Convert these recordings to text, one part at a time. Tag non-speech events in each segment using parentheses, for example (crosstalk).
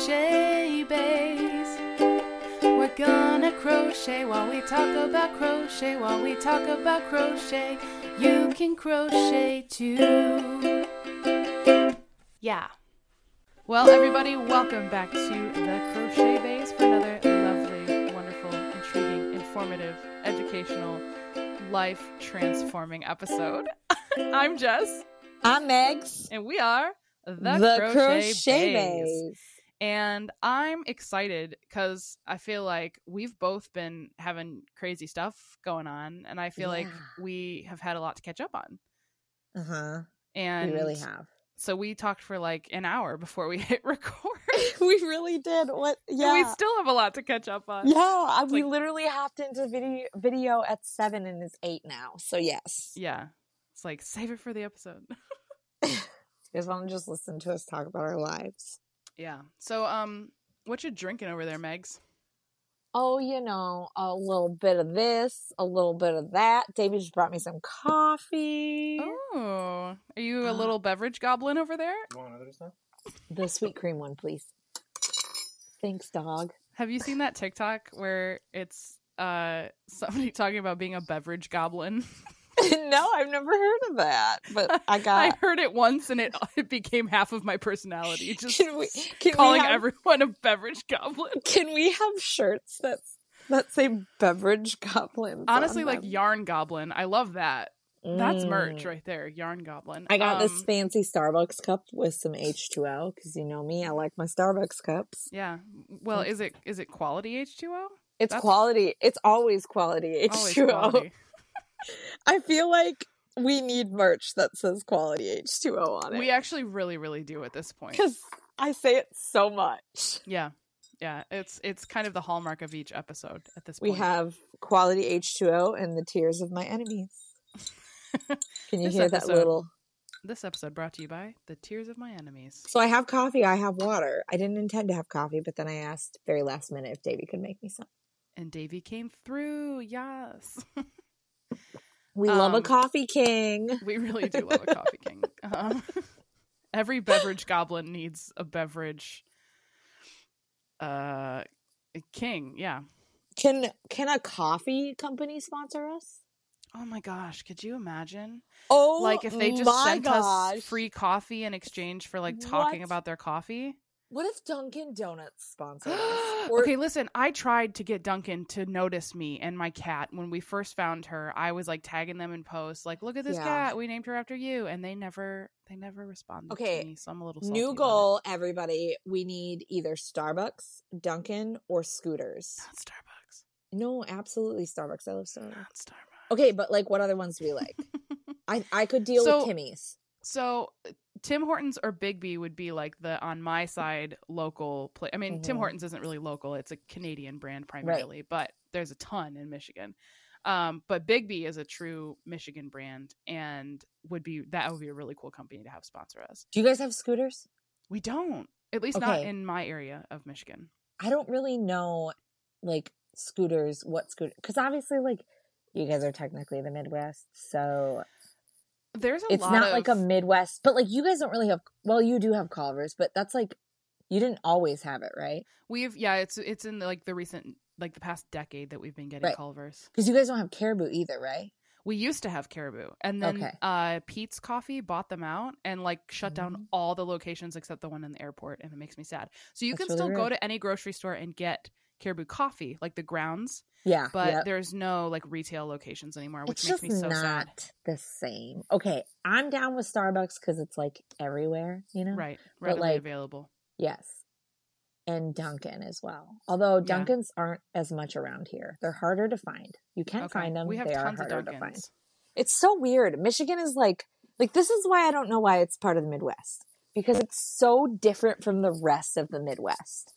crochet baes. We're gonna crochet while we talk about crochet. While we talk about crochet, you can crochet too. Yeah. Well, everybody, welcome back to the Crochet Baes for another lovely, wonderful, intriguing, informative, educational, life transforming episode. (laughs) I'm Jess, I'm Megs. and we are the, The Crochet, Crochet Baes. Baes. And I'm excited because I feel like we've both been having crazy stuff going on, and I feel like we have had a lot to catch up on. Uh huh. And We really have. So we talked for like an hour before we (laughs) hit record. (laughs) we really did. What? And Yeah. we still have a lot to catch up on. yeah. I- we like- literally hopped into video video at seven and it's eight now. So yes. Yeah. It's like save it for the episode. You guys want to just listen to us talk about our lives? Yeah. So um what you drinking over there, Megs? Oh, you know, a little bit of this, a little bit of that. David just brought me some coffee. Oh. Are you a Uh, little beverage goblin over there? Want other? The sweet cream one, please. Thanks, dog. Have you seen that TikTok where it's uh somebody (laughs) talking about being a beverage goblin? (laughs) (laughs) no, I've never heard of that, but (laughs) I got I heard it once and it (laughs) it became half of my personality. Just Can we? Can calling have, everyone a beverage goblin. Can we have shirts that that say beverage goblin? Honestly, like them? yarn goblin. I love that. That's merch Mm. right there. Yarn goblin. I got this Um, fancy Starbucks cup with some H2O because you know me, I like my Starbucks cups. Yeah. Well, is it is it quality H two O? It's That's- quality. It's always quality Always H2O. quality. I feel like we need merch that says quality H2O on it. We actually really, really do at this point. because I say it so much. Yeah. Yeah. It's it's kind of the hallmark of each episode at this point. We have quality H2O and the tears of my enemies. (laughs) Can you hear that episode- little? This episode brought to you by The Tears of My Enemies. So I have coffee. I have water. I didn't intend to have coffee, but then I asked very last minute if Davey could make me some. And Davy came through. Yes. (laughs) We love a Um, coffee king. (laughs) we really do love a coffee king. Um, (laughs) every beverage goblin needs a beverage uh king. Yeah. Can can a coffee company sponsor us? Oh my gosh, could you imagine? Oh, like if they just sent gosh. us free coffee in exchange for like talking What? about their coffee. What if Dunkin' Donuts sponsored us? (gasps) Or- okay, listen, I tried to get Duncan to notice me and my cat when we first found her. I was like tagging them in posts, like, "Look at this Yeah. cat. We named her after you," and they never, they never responded Okay, to me. So I'm a little salty New goal, everybody. We need either Starbucks, Dunkin', or scooters. Not Starbucks. No, absolutely Starbucks. I love Starbucks. Not Starbucks. Okay, but like, what other ones do we like? (laughs) I I could deal So- with Timmy's. So Tim Hortons or Biggby would be like the on my side local place. I mean, Tim Mhm. Hortons isn't really local; it's a Canadian brand primarily, but there's a ton in Michigan. Um, but Biggby is a true Michigan brand, and would be that would be a really cool company to have sponsor us. Do you guys have scooters? We don't, at least not in my area of Michigan. I don't really know, like scooters. What scooter? Because obviously, like, you guys are technically the Midwest, so There's a it's lot not of like a Midwest. But like, you guys don't really have. Well, you do have Culvers, but that's like, you didn't always have it, right? we've yeah, it's it's in like the recent like the past decade that we've been getting Right. Culvers. Because you guys don't have Caribou either, right? We used to have Caribou, and then Okay. uh, Peet's Coffee bought them out and like shut down Mhm. all the locations except the one in the airport, and it makes me sad. So you That's can really still go to any grocery store and get Caribou coffee, like the grounds, Yeah, but yep. there's no like retail locations anymore, which it's makes me so not sad. the same. Okay, I'm down with Starbucks because it's like everywhere, you know. Right, But, readily like, available. Yes. And Dunkin' as well. Although Yeah. Dunkins aren't as much around here. They're harder to find. You can Okay, find them. We have they are tons of harder to find. It's so weird. Michigan is like like this is why I don't know why it's part of the Midwest. Because it's so different from the rest of the Midwest.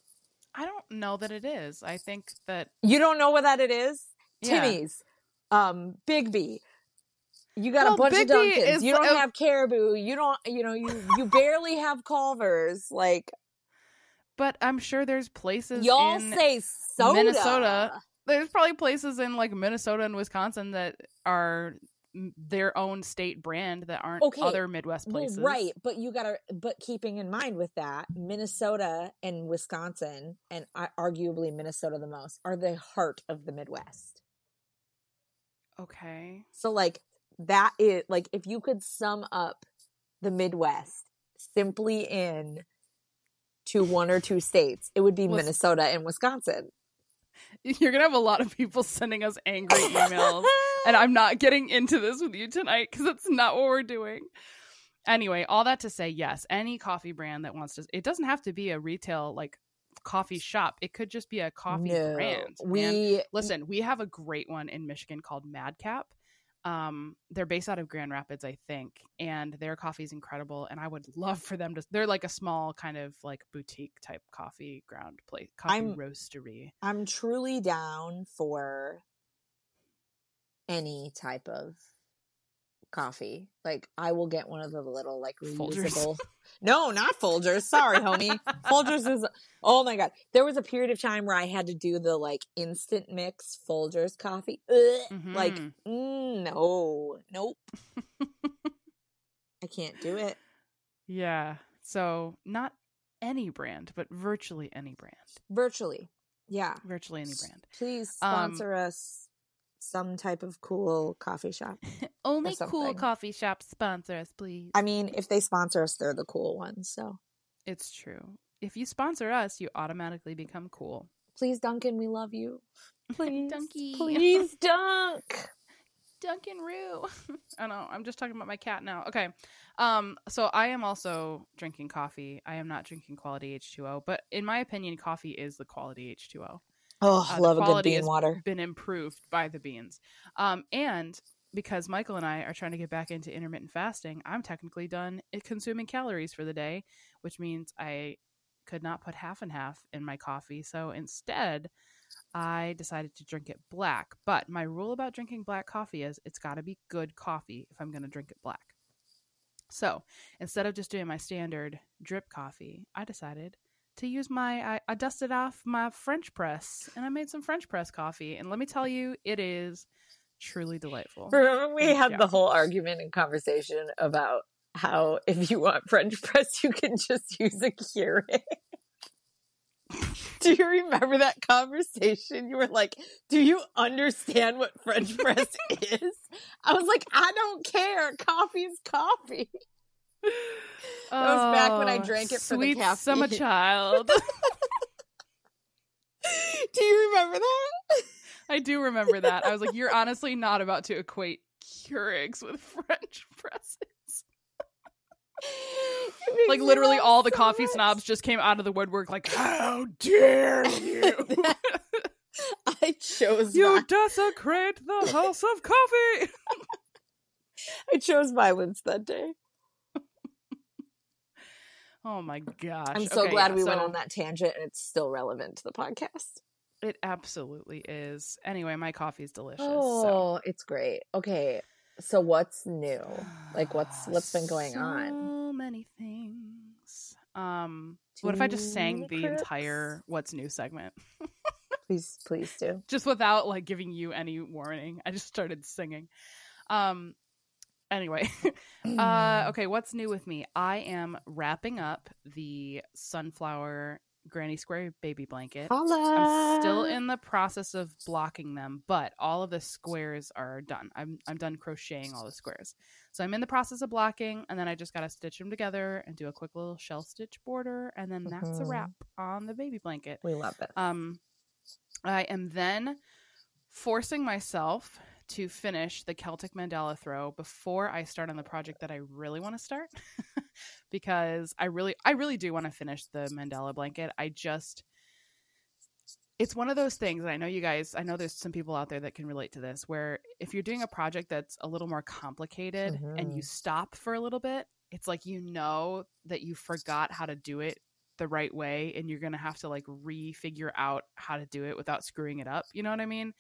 I don't know that it is. I think that You don't know what that it is? Yeah. Timmy's, um, Biggby. You got Well, a bunch of Dunkins. You don't a- have Caribou. You don't. You know. You you barely have Culvers. Like but I'm sure there's places y'all say soda. Minnesota. there's probably places in like Minnesota and Wisconsin that are their own state brand that aren't Okay, other Midwest Well, places. right, but you gotta. But keeping in mind with that, Minnesota and Wisconsin, and uh, arguably Minnesota the most, are the heart of the Midwest. Okay. So like that is like if you could sum up the Midwest simply in to one or two states, it would be Wis- Minnesota and Wisconsin. (laughs) You're gonna have a lot of people sending us angry (laughs) emails, and I'm not getting into this with you tonight because that's not what we're doing. Anyway, all that to say, yes, any coffee brand that wants to, it doesn't have to be a retail like coffee shop. It could just be a coffee no, brand. we Listen, we have a great one in Michigan called Madcap. Um, they're based out of Grand Rapids, I think, and their coffee is incredible. And I would love for them to. They're like a small kind of like boutique type coffee ground place, coffee I'm- roastery. I'm truly down for any type of coffee. Like I will get one of the little like Folgers. reusable. (laughs) no, not Folgers. Sorry, homie. (laughs) Folgers is oh my god. There was a period of time where I had to do the like instant mix Folgers coffee. Ugh, Like mm, no, nope. (laughs) I can't do it. Yeah. So not any brand, but virtually any brand. Virtually, yeah. Virtually any brand. Please Um, sponsor us some type of cool coffee shop. (laughs) Only cool coffee shops sponsor us, please. I mean, if they sponsor us, they're the cool ones. So it's true. If you sponsor us, you automatically become cool. please, Duncan, we love you. Please, (laughs) Dunky. please, (laughs) Dunk. Duncan Rue. I know. I'm just talking about my cat now. Okay. Um. So I am also drinking coffee. I am not drinking quality H2O, but in my opinion, coffee is the quality H2O. Oh, Uh, the love a good bean water. Been improved by the beans. Um. And because Michael and I are trying to get back into intermittent fasting, I'm technically done consuming calories for the day, which means I could not put half and half in my coffee. So instead, I decided to drink it black. But my rule about drinking black coffee is it's got to be good coffee if I'm going to drink it black. So instead of just doing my standard drip coffee, I decided to use my, I, I dusted off my French press and I made some French press coffee. And let me tell you, it is truly delightful. Remember, we had Yeah. the whole argument and conversation about how if you want French (laughs) press, you can just use a Keurig. Do you remember that conversation? You were like, "Do you understand what French press (laughs) is?" I was like, "I don't care. Coffee is coffee." (laughs) That was back when I drank it for the sweet summer caffeine. child. (laughs) Do you remember that? I do remember that. I was like, you're honestly not about to equate Keurigs with (laughs) French presses. It makes Like me literally laugh all the so coffee much. snobs just came out of the woodwork like, how dare you? I chose you vi- desecrate the house of coffee. I chose violence that day. Oh my gosh. I'm so Okay, glad yeah, we went on that tangent and it's still relevant to the podcast. It absolutely is. Anyway, my coffee's delicious. Oh, it's great. Okay. So what's new? Like, what's- what's been (sighs) going on? So many things. Um, what if I just sang the entire "What's New" segment, (laughs) Please, please do. just without like giving you any warning? I just started singing. Um. Anyway, (laughs) uh, okay. What's new with me? I am wrapping up the sunflower granny square baby blanket. Holla. I'm still in the process of blocking them, but all of the squares are done. I'm I'm done crocheting all the squares. So I'm in the process of blocking, and then I just gotta stitch them together and do a quick little shell stitch border, and then that's a wrap on the baby blanket. We love it. Um, I am then forcing myself to finish the Celtic Mandala throw before I start on the project that I really want to start (laughs) because I really I really do want to finish the Mandala blanket. I just it's one of those things and I know you guys I know there's some people out there that can relate to this where if you're doing a project that's a little more complicated and you Mhm. stop for a little bit, it's like you know that you forgot how to do it the right way and you're going to have to like refigure out how to do it without screwing it up. You know what I mean?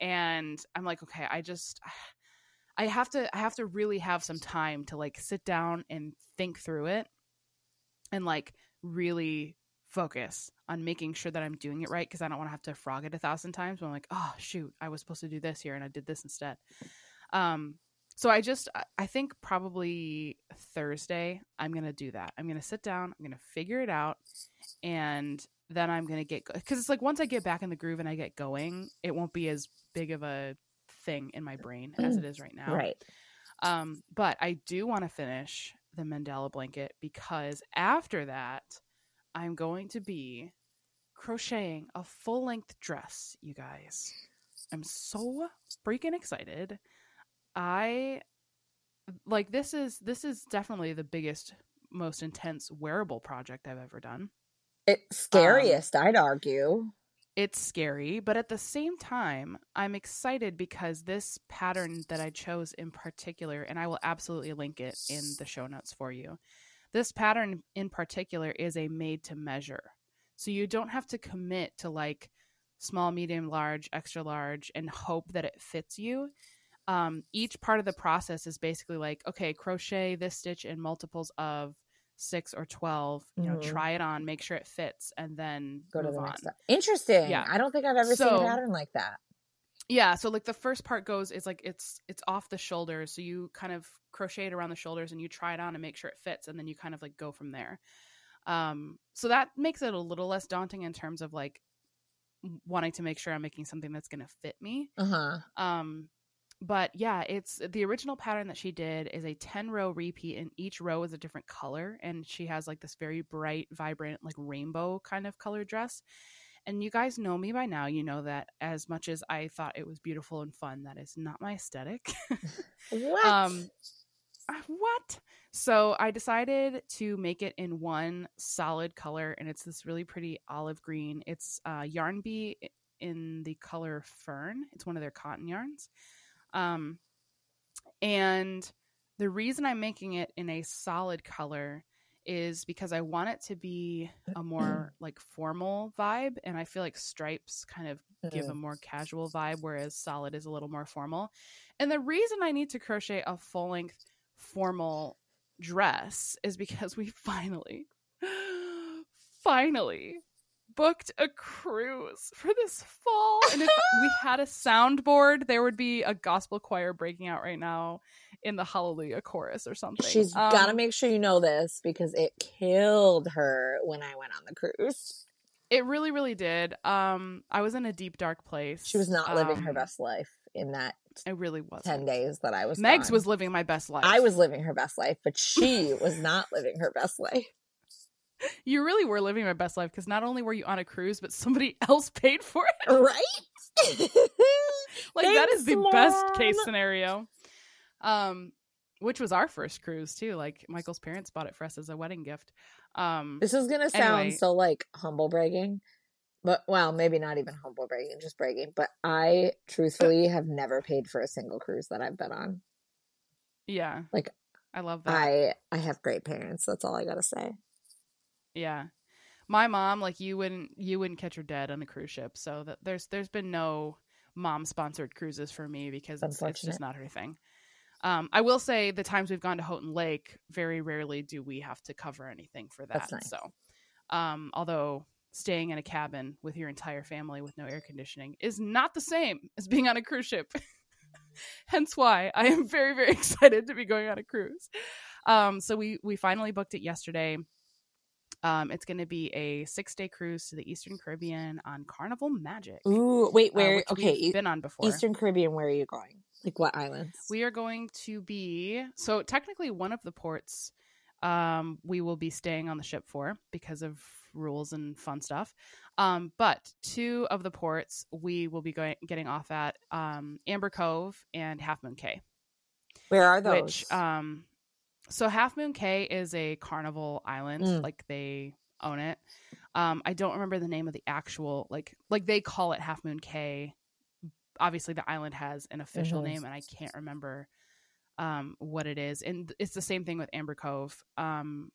And I'm like, okay, I just (sighs) I have to I have to really have some time to like sit down and think through it and like really focus on making sure that I'm doing it right because I don't want to have to frog it a thousand times. But I'm like, oh shoot, I was supposed to do this here and I did this instead. Um, So I just I think probably Thursday I'm going to do that. I'm going to sit down, I'm going to figure it out and then I'm going to get cuz it's like once I get back in the groove and I get going, it won't be as big of a thing in my brain as it is right now. Right. Um but I do want to finish the Mandala blanket because after that I'm going to be crocheting a full-length dress, you guys. I'm so freaking excited. I like this is this is definitely the biggest most intense wearable project I've ever done. It's scariest, um, I'd argue. It's scary, but at the same time, I'm excited because this pattern that I chose in particular, and I will absolutely link it in the show notes for you. This pattern in particular is a made to measure. So you don't have to commit to like small, medium, large, extra large, and hope that it fits you. Um, each part of the process is basically like, okay, crochet this stitch in multiples of six or 12 you know mm-hmm. try it on make sure it fits and then go to the next step interesting yeah i don't think i've ever so, seen a pattern like that yeah so like the first part goes is like it's it's off the shoulders so you kind of crochet it around the shoulders and you try it on and make sure it fits and then you kind of like go from there um so that makes it a little less daunting in terms of like wanting to make sure I'm making something that's going to fit me. Uh-huh. Um, but yeah, it's the original pattern that she did is a 10 row repeat, and each row is a different color. And she has like this very bright, vibrant, like rainbow kind of color dress. And you guys know me by now. You know that as much as I thought it was beautiful and fun, that is not my aesthetic. (laughs) what? Um, what? So I decided to make it in one solid color, and it's this really pretty olive green. It's uh, Yarn Bee in the color Fern. It's one of their cotton yarns. Um, and the reason I'm making it in a solid color is because I want it to be a more (clears throat) like formal vibe, and I feel like stripes kind of give a more casual vibe, whereas solid is a little more formal. And the reason I need to crochet a full length formal dress is because we (laughs) finally, (gasps) finally booked a cruise for this fall. And if we (laughs) had a soundboard, there would be a gospel choir breaking out right now in the Hallelujah chorus or something. She's um, got to make sure you know this because it killed her when I went on the cruise. It really, really did. Um, I was in a deep, dark place. She was not living um, her best life in that it really was 10 days that I was Megs gone. was living my best life. I was living her best life, but she was not living her best life. You really were living my best life because not only were you on a cruise, but somebody (laughs) else paid for it. Right? (laughs) like Thanks, that is the Mom. best case scenario. Um which was our first cruise too. Like Michael's parents bought it for us as a wedding gift. Um This is gonna sound anyway. so like humble bragging, but well, maybe not even humble bragging, just bragging. But I truthfully have never paid for a single cruise that I've been on. Yeah. Like I love that. I I have great parents. That's all I gotta say. Yeah. My mom, like you wouldn't you wouldn't catch her dead on a cruise ship. So that there's there's been no mom sponsored cruises for me because it's, it's just not her thing. Um, I will say the times we've gone to Houghton Lake, very rarely do we have to cover anything for that. Nice. So, um, although staying in a cabin with your entire family with no air conditioning is not the same as being on a cruise ship. (laughs) Hence why I am very, very (laughs) excited to be going on a cruise. Um, so we we finally booked it yesterday. Um, it's going to be a six day cruise to the Eastern Caribbean on Carnival Magic. Ooh, wait, uh, where? Uh, okay, been on before. Eastern Caribbean. Where are you going? Like what islands? We are going to be so technically one of the ports um, we will be staying on the ship for because of rules and fun stuff. Um, but two of the ports we will be going getting off at um, Amber Cove and Half Moon Cay. Where are those? Which um, so Half Moon Cay is a carnival island, mm. like they own it. Um, I don't remember the name of the actual like like they call it Half Moon Cay. Obviously, the island has an official mm-hmm. name, and I can't remember um, what it is. And it's the same thing with Amber Cove. Um,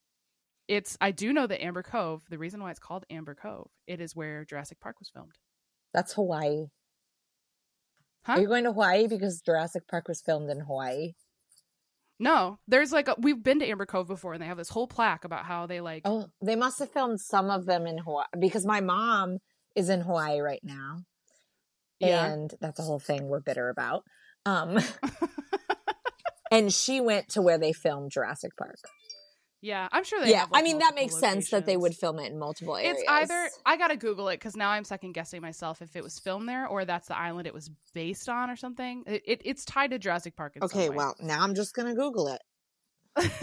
it's I do know that Amber Cove. The reason why it's called Amber Cove, it is where Jurassic Park was filmed. That's Hawaii. Huh? Are you going to Hawaii because Jurassic Park was filmed in Hawaii? No, there's like a, we've been to Amber Cove before, and they have this whole plaque about how they like. Oh, they must have filmed some of them in Hawaii because my mom is in Hawaii right now, yeah. and that's a whole thing we're bitter about. Um, (laughs) And she went to where they filmed Jurassic Park. Yeah, I'm sure they. yeah, have, like, I mean that makes sense that they would film it in multiple areas. It's either I gotta Google it because now I'm second guessing myself if it was filmed there or that's the island it was based on or something. It, it it's tied to Jurassic Park. In some Okay, well now I'm just gonna Google it. (laughs)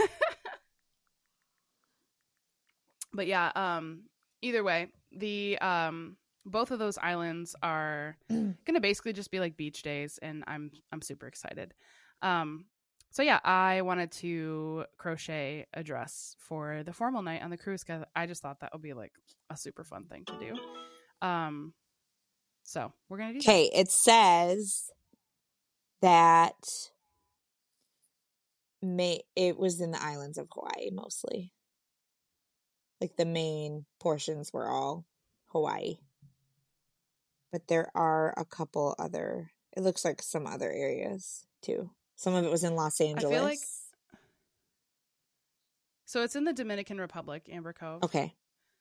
but yeah, um, either way, the um, both of those islands are (clears throat) gonna basically just be like beach days, and I'm I'm super excited. Um, so yeah, I wanted to crochet a dress for the formal night on the cruise because I just thought that would be like a super fun thing to do. Um, so we're gonna do. Okay, it says that may it was in the islands of Hawaii mostly. Like the main portions were all Hawaii. But there are a couple other it looks like some other areas too. Some of it was in Los feel Angeles. like- So it's in the Dominican Republic, Amber Cove. Okay.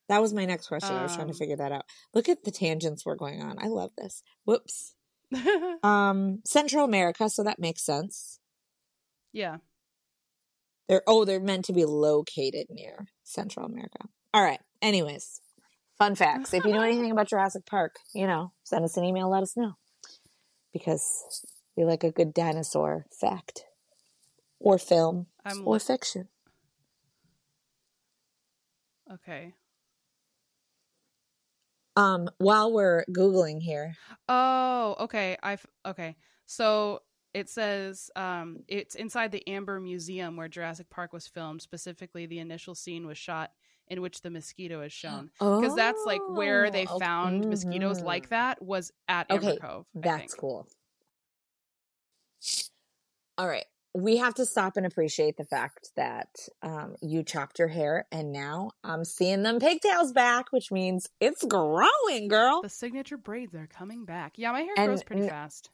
That was my next question. I was trying to Um, figure that out. Look at the tangents we're going on. I love this. Whoops. (laughs) Um Central America, so that makes sense. yeah. They're oh, they're meant to be located near Central America. All right. Anyways, fun facts. If you know anything (laughs) about Jurassic Park, you know, send us an email, let us know. Because we like a good dinosaur fact. Or film. I'm or li- fiction. okay. Um, while we're Googling here. Oh, okay. I've okay. So it says um, it's inside the Amber Museum where Jurassic Park was filmed. Specifically, the initial scene was shot in which the mosquito is shown because that's like where they Oh, okay. found mosquitoes like that was at Amber Okay, Cove. I That's think. cool. All right. We have to stop and appreciate the fact that um, you chopped your hair and now I'm seeing them pigtails back, which means it's growing, girl. The signature braids are coming back. Yeah, my hair And grows pretty n- fast.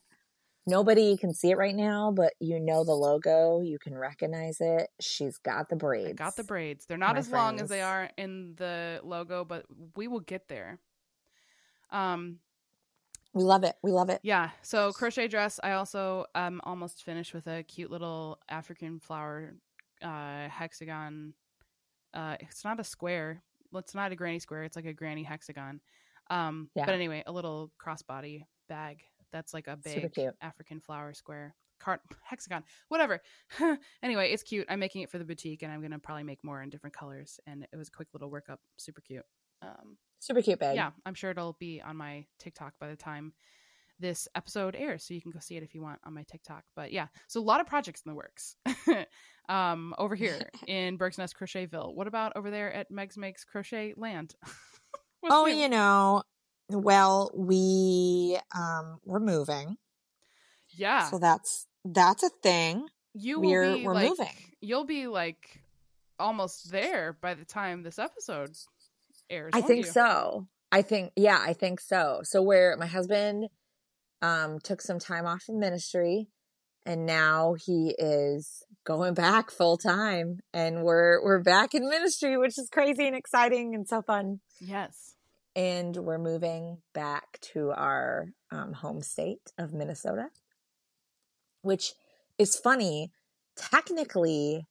Nobody can see it right now, but you know the logo. You can recognize it. She's got the braids. I got the braids. They're not as long as they are in the logo, but we will get there. Um, We love it. We love it. Yeah. So crochet dress. I also um almost finished with a cute little African flower uh hexagon. Uh it's not a square. Well, it's not a granny square. It's like a granny hexagon. Um Yeah. but anyway, a little crossbody bag that's like a big. African flower square. Cart (laughs) hexagon. Whatever. (laughs) anyway, it's cute. I'm making it for the boutique and I'm going to probably make more in different colors and it was a quick little workup. Super cute. Um Super cute bag. yeah, I'm sure it'll be on my TikTok by the time this episode airs, so you can go see it if you want on my TikTok. But yeah, so a lot of projects in the works. (laughs) um, over here (laughs) in Berg's Nest Crochetville. What about over there at Meg's Makes Crochet Land? (laughs) Oh, new? you know, well, we um we're moving. yeah, So that's that's a thing. you will we're- be we're like, moving. You'll be like almost there by the time this episode airs. I think you? so. I think yeah, I think so. So where my husband um took some time off from ministry and now he is going back full time and we're we're back in ministry which is crazy and exciting and so fun Yes. and we're moving back to our um, home state of Minnesota which is funny technically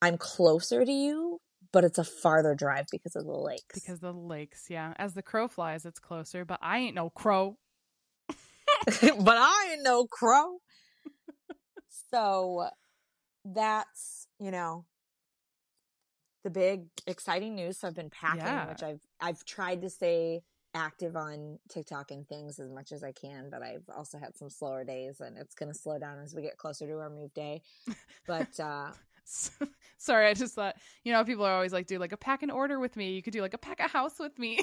I'm closer to you but it's a farther drive because of the lakes Because the lakes, yeah. As the crow flies, it's closer, but I ain't no crow. (laughs) but I ain't no crow. so that's, you know, the big exciting news. So I've been packing, Yeah. which I've I've tried to stay active on TikTok and things as much as I can, but I've also had some slower days and it's gonna slow down as we get closer to our move day. But uh (laughs) Sorry, I just thought, you know, people are always like, do like a pack and order with me. You could do like a pack a house with me.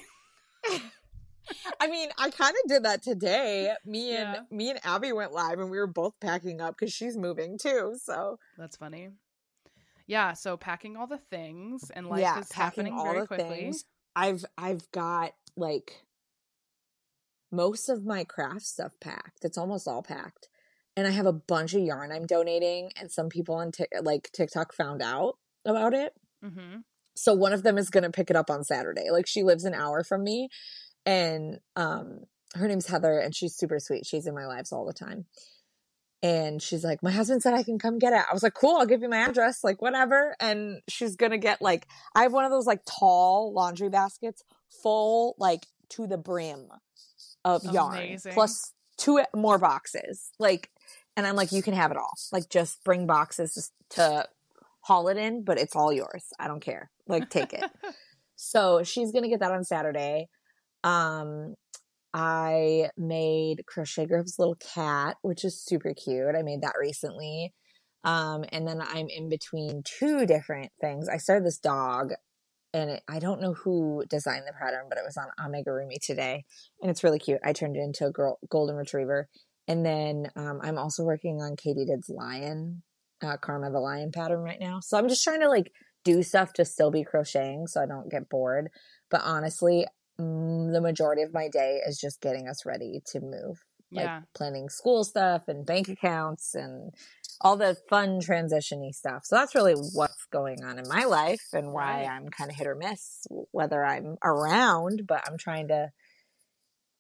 (laughs) I mean, I kind of did that today. Me and Yeah. me and Abby went live and we were both packing up because she's moving too. So That's funny. Yeah, so packing all the things and life yeah, is happening very quickly. things. I've I've got like most of my craft stuff packed. It's almost all packed, and I have a bunch of yarn I'm donating. And some people on Tik like TikTok found out about it, Mm-hmm. so one of them is gonna pick it up on Saturday. Like she lives an hour from me, and um, her name's Heather, and she's super sweet. She's in my lives all the time. And she's like, my husband said I can come get it. I was like, cool, I'll give you my address, like whatever. And she's gonna get like, I have one of those like tall laundry baskets full, like to the brim of yarn, Amazing. plus two more boxes. Like, and I'm like, you can have it all. Like, just bring boxes to haul it in, but it's all yours. I don't care. Like, take it. (laughs) so she's gonna get that on Saturday. Um, I made Crochet Grove's little cat, which is super cute. I made that recently. Um, and then I'm in between two different things. I started this dog, and it, I don't know who designed the pattern, but it was on Amigurumi today, and it's really cute. I turned it into a girl, golden retriever. And then um, I'm also working on Katie Did's lion, uh, Karma the lion pattern right now. So I'm just trying to like do stuff to still be crocheting so I don't get bored. But honestly, mm, the majority of my day is just getting us ready to move. Like yeah. planning school stuff and bank accounts and all the fun transitiony stuff. So that's really what's going on in my life and why I'm kind of hit or miss whether I'm around, but I'm trying to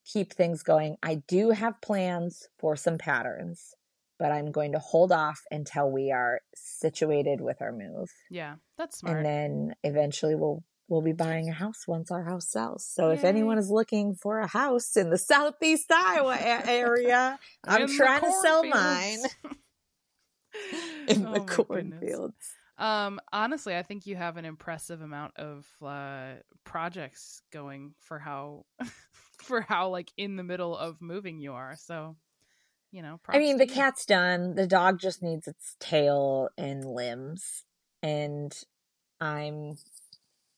keep things going. I do have plans for some patterns, but I'm going to hold off until we are situated with our move. Yeah. That's smart. And then eventually we'll we'll be buying a house once our house sells. So if anyone is looking for a house in the southeast Iowa a- area, I'm In trying to sell mine (laughs) in (laughs) Oh the cornfields. Um, honestly, I think you have an impressive amount of uh, projects going for how (laughs) for how like in the middle of moving you are. So, you know, I mean, the you. cat's done. The dog just needs its tail and limbs. And I'm,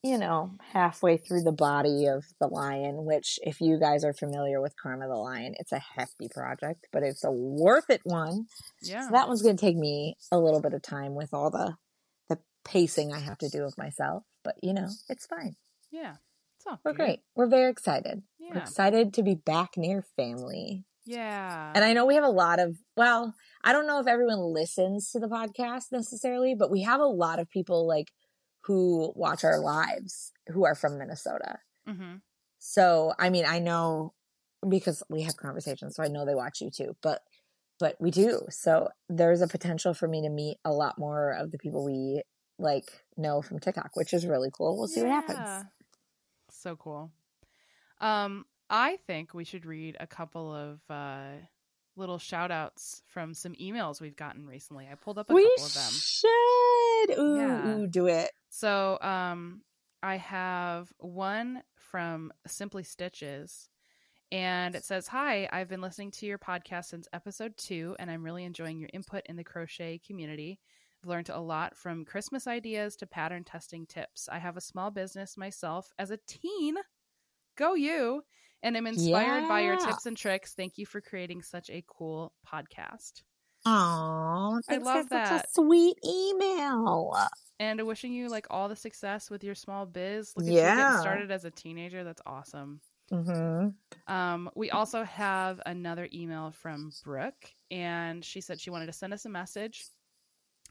you know, halfway through the body of the lion, which, if you guys are familiar with Karma the Lion, it's a hefty project, but it's a worth it one. Yeah. So that one's going to take me a little bit of time with all the, the pacing I have to do of myself. But, you know, it's fine. yeah. It's all We're good. great. We're very excited. We're Yeah. excited to be back near family. Yeah. And I know we have a lot of, well, I don't know if everyone listens to the podcast necessarily, but we have a lot of people like who watch our lives who are from Minnesota. hmm So, I mean, I know because we have conversations, so I know they watch you too, but but we do. So, there's a potential for me to meet a lot more of the people we like know from TikTok, which is really cool. We'll see what happens. So cool. Um, I think we should read a couple of uh, little shout outs from some emails we've gotten recently. I pulled up a We couple of them. should. Ooh, Yeah. ooh, do it. So, um, I have one from Simply Stitches, and it says, "Hi, I've been listening to your podcast since episode two, and I'm really enjoying your input in the crochet community. Learned a lot from Christmas ideas to pattern testing tips. I have a small business myself as a teen. Go you!" And I'm inspired by your tips and tricks. Thank you for creating such a cool podcast. Oh, I love Such that. a sweet email. And wishing you like all the success with your small biz. Look at you Yeah. getting started as a teenager. That's awesome. hmm Um, we also have another email from Brooke, and she said she wanted to send us a message.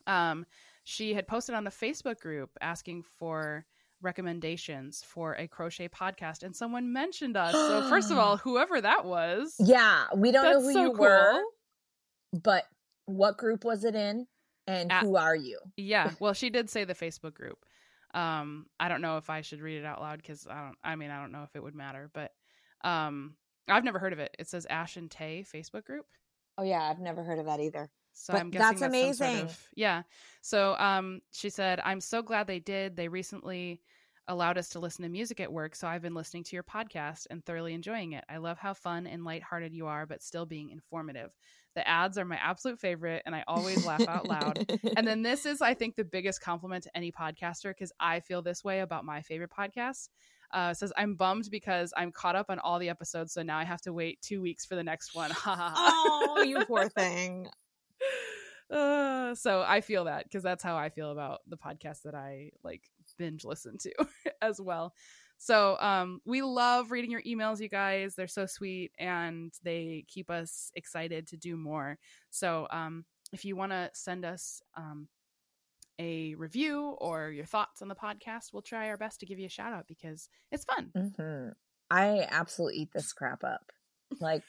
Um, she had posted on the Facebook group asking for recommendations for a crochet podcast, and someone mentioned us. So, first of all, (gasps) whoever that was, Yeah, we don't know who so you cool. were, but what group was it in, and At- who are you? Yeah, (laughs) well, she did say the Facebook group. Um, I don't know if I should read it out loud because I don't. I mean, I don't know if it would matter, but um, I've never heard of it. It says Ash and Tay Facebook group. Oh yeah, I've never heard of that either. So But I'm guessing that's that's, some sort amazing. of yeah. So um, she said, "I'm so glad they did. They recently allowed us to listen to music at work, so I've been listening to your podcast and thoroughly enjoying it. I love how fun and lighthearted you are, but still being informative. The ads are my absolute favorite, and I always laugh out loud. And then (laughs) this is, I think, the biggest compliment to any podcaster because I feel this way about my favorite podcast. Uh, says I'm bummed because I'm caught up on all the episodes, so now I have to wait two weeks for the next one. (laughs) Oh, you poor thing. Uh, so I feel that because that's how I feel about the podcast that I like binge listen to (laughs) as well. So um, we love reading your emails, you guys. They're so sweet and they keep us excited to do more. So um, if you want to send us um, a review or your thoughts on the podcast, we'll try our best to give you a shout out because it's fun. hmm I absolutely eat this crap up. Like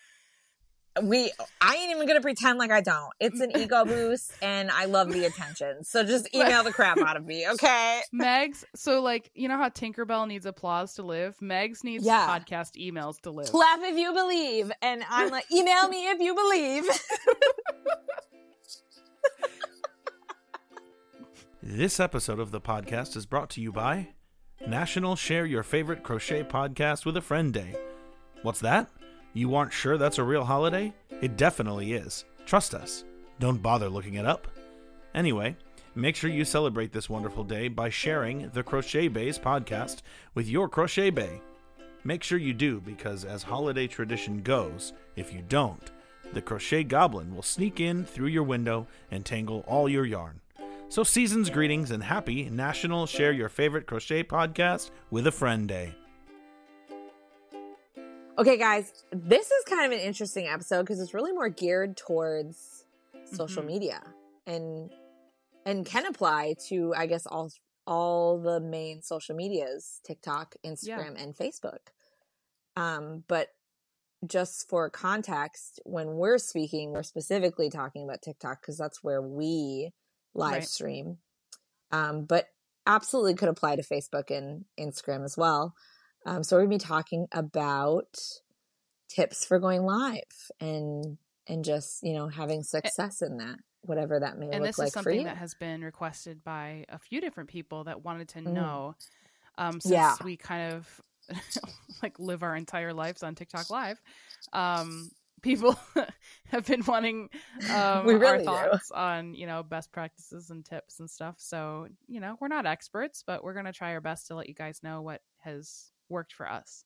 we I ain't even gonna pretend like I don't. It's an ego (laughs) boost and I love the attention. So just email the crap out of me, (laughs) okay? Megs, so like you know how Tinkerbell needs applause to live? Megs needs Yeah. podcast emails to live. Laugh if you believe. And I'm like, email me if you believe. (laughs) This episode of the podcast is brought to you by National Share Your Favorite Crochet Podcast with a Friend Day. What's that? You aren't sure that's a real holiday? It definitely is. Trust us. Don't bother looking it up. Anyway, make sure you celebrate this wonderful day by sharing the Crochet Baes podcast with your Crochet Bay. Make sure you do because, as holiday tradition goes, if you don't, the Crochet Goblin will sneak in through your window and tangle all your yarn. So, season's greetings and happy National Share Your Favorite Crochet Podcast with a Friend Day. Okay, guys, this is kind of an interesting episode because it's really more geared towards social Mhm. media and and can apply to I guess all all the main social medias, TikTok, Instagram, and Facebook. Um, but just for context, when we're speaking, we're specifically talking about TikTok because that's where we live Right. stream. Um, but absolutely could apply to Facebook and Instagram as well. Um, so we're gonna be talking about tips for going live and and just you know having success in that, whatever that may and look this like is for something you. that has been requested by a few different people that wanted to Mm. know um since Yeah. we kind of (laughs) like live our entire lives on tiktok live um people (laughs) have been wanting (laughs) um We our really do. thoughts on you know best practices and tips and stuff so you know we're not experts but we're gonna try our best to let you guys know what has worked for us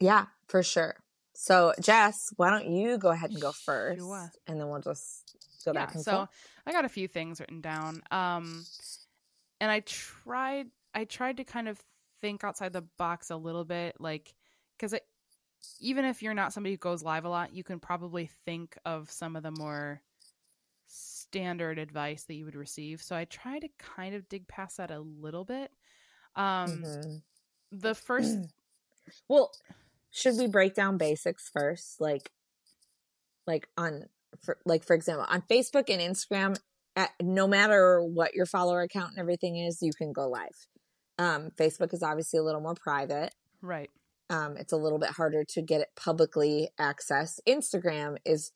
Yeah, for sure. So Jess, why don't you go ahead and go first, Sure. and then we'll just go back and so forth. I got a few things written down. Um, and I tried, I tried to kind of think outside the box a little bit, like, because even if you're not somebody who goes live a lot, you can probably think of some of the more standard advice that you would receive. So I try to kind of dig past that a little bit. Um, Mhm. The first, (clears throat) Well, should we break down basics first, like, like on, for, like for example, on Facebook and Instagram, at, no matter what your follower account and everything is, you can go live. Um, Facebook is obviously a little more private. right, um, it's a little bit harder to get it publicly accessed. Instagram is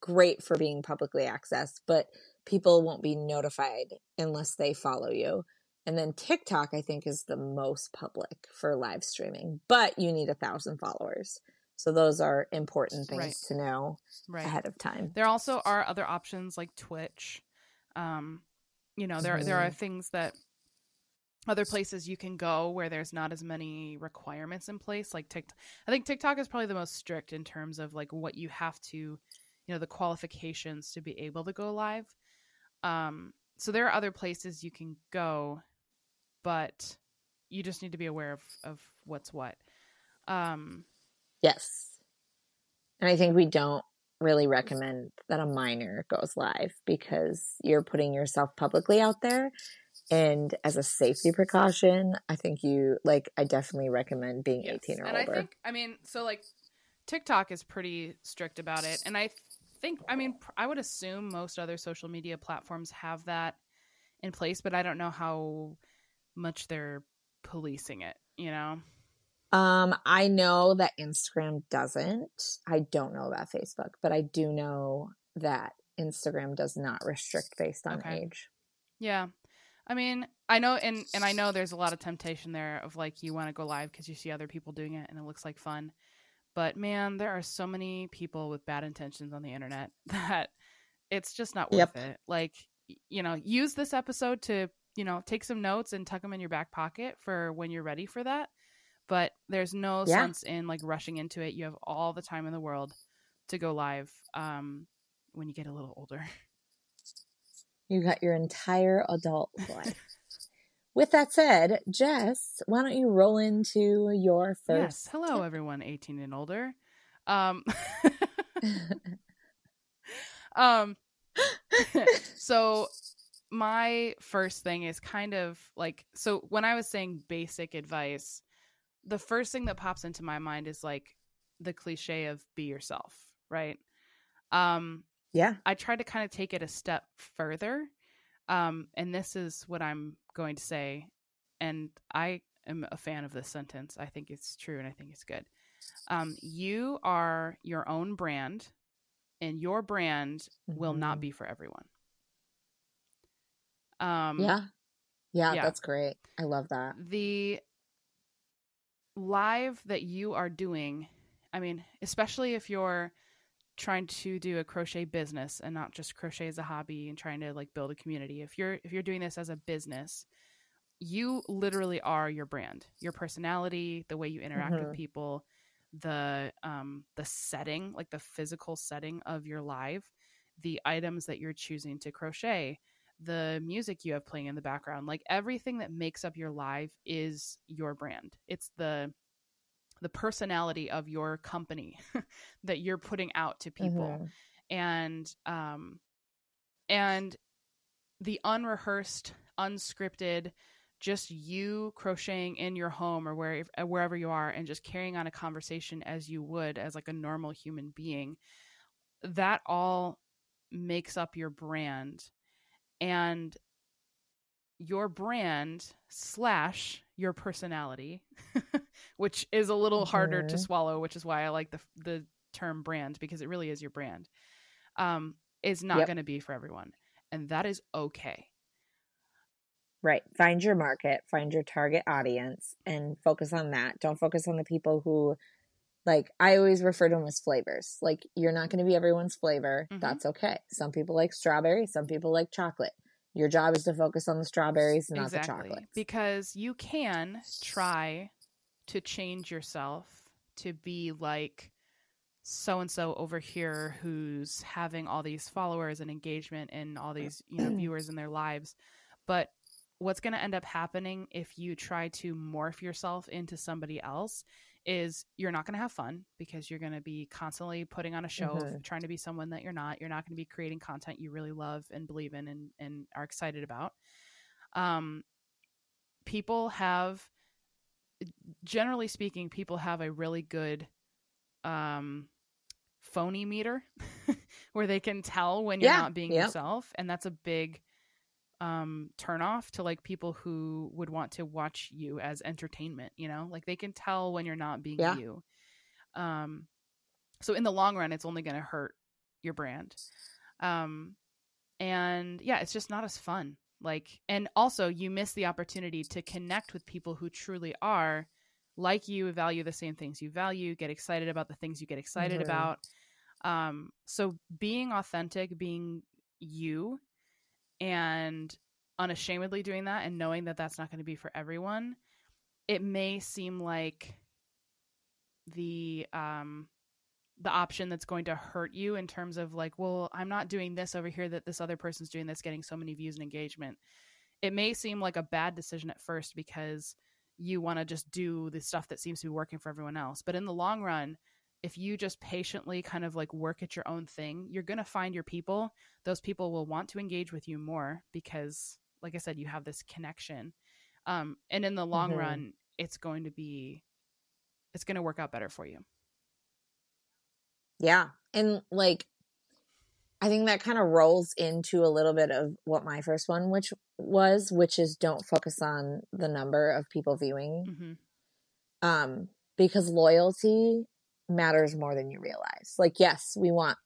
great for being publicly accessed, but people won't be notified unless they follow you. And then TikTok, I think, is the most public for live streaming, but you need a thousand followers. So those are important things Right. to know right. ahead of time. There also are other options like Twitch. Um, you know, there there are things that other places you can go where there's not as many requirements in place. Like TikTok, I think TikTok is probably the most strict in terms of like what you have to, you know, the qualifications to be able to go live. Um, so there are other places you can go, but you just need to be aware of of what's what. Um, Yes. And I think we don't really recommend that a minor goes live because you're putting yourself publicly out there. And as a safety precaution, I think you like, I definitely recommend being Yes. 18 or and older. I think, I mean, so like TikTok is pretty strict about it, and I think, I mean, pr- I would assume most other social media platforms have that in place, but I don't know how much they're policing it. You know? um, I know that Instagram doesn't. I don't know about Facebook, but I do know that Instagram does not restrict based on Okay. age. Yeah. I mean, I know, and and I know there's a lot of temptation there of like you want to go live because you see other people doing it and it looks like fun. But man, there are so many people with bad intentions on the internet (laughs) that it's just not worth Yep. it. Like, you know, use this episode to, you know, take some notes and tuck them in your back pocket for when you're ready for that. But there's no Yeah. sense in like rushing into it. You have all the time in the world to go live um, when you get a little older. (laughs) You got your entire adult life. With that said, Jess, why don't you roll into your Yes. first? Hello, everyone 18 and older. Um, (laughs) (laughs) um, so my first thing is kind of like so when I was saying basic advice, the first thing that pops into my mind is like the cliche of be yourself, right? Um, Yeah. I tried to kind of take it a step further. Um, and this is what I'm going to say. And I am a fan of this sentence. I think it's true and I think it's good. Um, you are your own brand, and your brand will not Mhm. be for everyone. Um, yeah. yeah. yeah. That's great. I love that. the live that you are doing i mean especially if you're trying to do a crochet business and not just crochet as a hobby and trying to like build a community if you're if you're doing this as a business you literally are your brand your personality the way you interact with Mhm. people the um the setting like the physical setting of your live the items that you're choosing to crochet the music you have playing in the background like everything that makes up your life is your brand. It's the the personality of your company (laughs) that you're putting out to people. Mhm. and um and the unrehearsed unscripted just you crocheting in your home or where, wherever you are and just carrying on a conversation as you would as like a normal human being that all makes up your brand and your brand slash your personality (laughs) which is a little harder to swallow which is why i like the the term brand because it really is your brand um is not Yep. going to be for everyone and that is okay Right. Find your market, find your target audience, and focus on that. Don't focus on the people who, like, I always refer to them as flavors. Like, you're not going to be everyone's flavor. Mhm. That's okay. Some people like strawberry, some people like chocolate. Your job is to focus on the strawberries, and not the chocolate. because you can try to change yourself to be like so and so over here who's having all these followers and engagement and all these you know (clears throat) viewers in their lives but what's going to end up happening if you try to morph yourself into somebody else is you're not going to have fun because you're going to be constantly putting on a show of Mhm. trying to be someone that you're not you're not going to be creating content you really love and believe in and, and are excited about um people have generally speaking people have a really good um phony meter (laughs) where they can tell when you're Yeah, not being yourself and that's a big um turn off to like people who would want to watch you as entertainment you know? Like they can tell when you're not being Yeah. you. Um so in the long run it's only going to hurt your brand. Um and yeah it's just not as fun. Like and also you miss the opportunity to connect with people who truly are like you value the same things you value get excited about the things you get excited Mhm. about. Um so being authentic being you and unashamedly doing that and knowing that that's not going to be for everyone it may seem like the um the option that's going to hurt you in terms of like well i'm not doing this over here that this other person's doing that's getting so many views and engagement. It may seem like a bad decision at first because you want to just do the stuff that seems to be working for everyone else but in the long run if you just patiently kind of like work at your own thing you're going to find your people those people will want to engage with you more because like i said you have this connection um and in the long Mhm. run it's going to be it's going to work out better for you Yeah. And like I think that kind of rolls into a little bit of what my first one which was, which is don't focus on the number of people viewing. hmm Um because loyalty matters more than you realize. Like yes, we want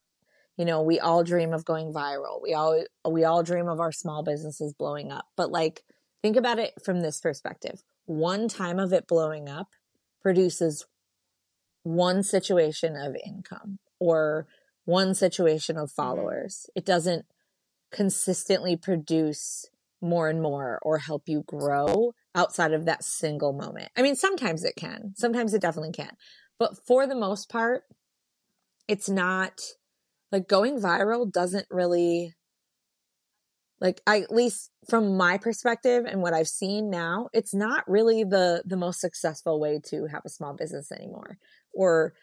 you know, we all dream of going viral. We all we all dream of our small businesses blowing up. But like think about it from this perspective. One time of it blowing up produces one situation of income or one situation of mm-hmm. followers. It doesn't consistently produce more and more or help you grow outside of that single moment. I mean, sometimes it can. Sometimes it definitely can. But for the most part, it's not like going viral doesn't really like I at least from my perspective and what I've seen now, it's not really the the most successful way to have a small business anymore or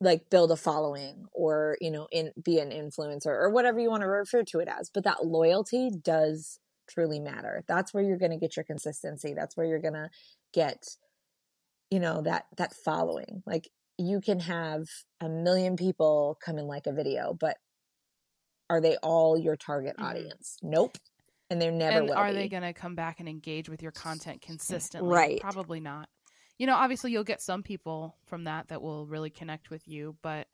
like build a following or you know in be an influencer or whatever you want to refer to it as. But that loyalty does truly matter. That's where you're going to get your consistency. That's where you're going to get you know that that following like you can have a million people come and like a video, but are they all your target Mhm. audience? Nope. And they're never and will are be. they going to come back and engage with your content consistently? Right. Probably not. You know, obviously you'll get some people from that that will really connect with you, but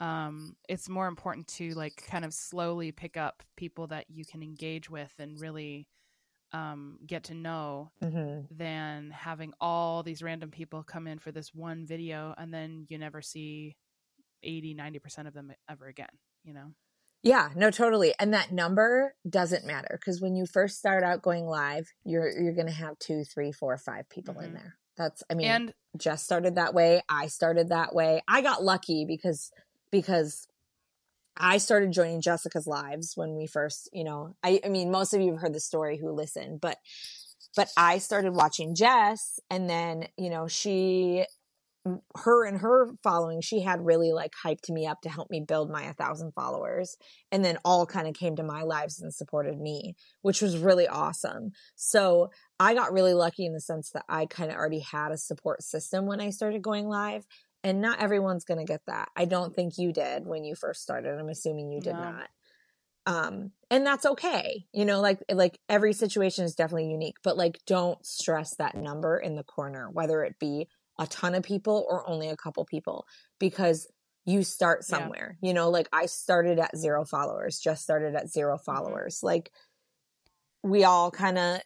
um it's more important to like kind of slowly pick up people that you can engage with and really um get to know Mhm. than having all these random people come in for this one video and then you never see 80 90% of them ever again you know Yeah, no, totally. And that number doesn't matter because when you first start out going live, you're you're gonna have two, three, four, five people in Mhm. there. That's I mean, and Jess started that way. I started that way. I got lucky because because I started joining Jessica's lives when we first, you know, I, I mean, most of you have heard the story who listen, but but I started watching Jess and then, you know, she her and her following, she had really like hyped me up to help me build my a thousand followers. And then all kind of came to my lives and supported me, which was really awesome. So I got really lucky in the sense that I kind of already had a support system when I started going live. And not everyone's going to get that. I don't think you did when you first started. I'm assuming you did No. not. Um, and that's okay. You know, like like every situation is definitely unique, but like don't stress that number in the corner, whether it be a ton of people or only a couple people, because you start Yeah. somewhere. You know, like I started at zero followers, Jess started at zero Mm-hmm. followers. Like we all kind of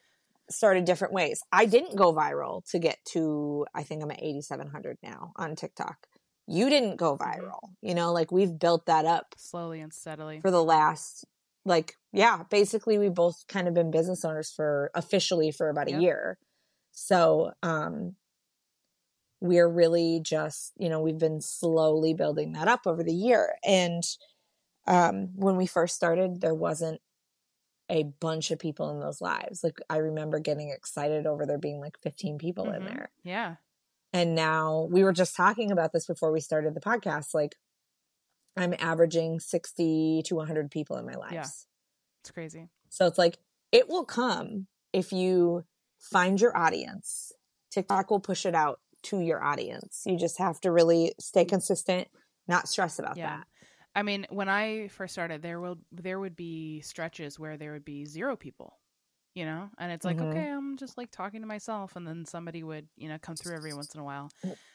started different ways. I didn't go viral to get to I think I'm at 8700 now on TikTok. You didn't go Mhm. viral. You know, like we've built that up slowly and steadily for the last like yeah, basically we both kind of been business owners for officially for about a year. So, um we're really just, you know, we've been slowly building that up over the year and um when we first started there wasn't a bunch of people in those lives. Like I remember getting excited over there being like 15 people in Mhm. there. yeah And now we were just talking about this before we started the podcast. Like I'm averaging 60 to 100 people in my lives. Yeah. it's crazy So it's like it will come if you find your audience. TikTok will push it out to your audience. You just have to really stay consistent, not stress about Yeah. that. I mean, when I first started, there will there would be stretches where there would be zero people, you know, and it's like, Mhm. okay, I'm just like talking to myself, and then somebody would, you know, come through every once in a while.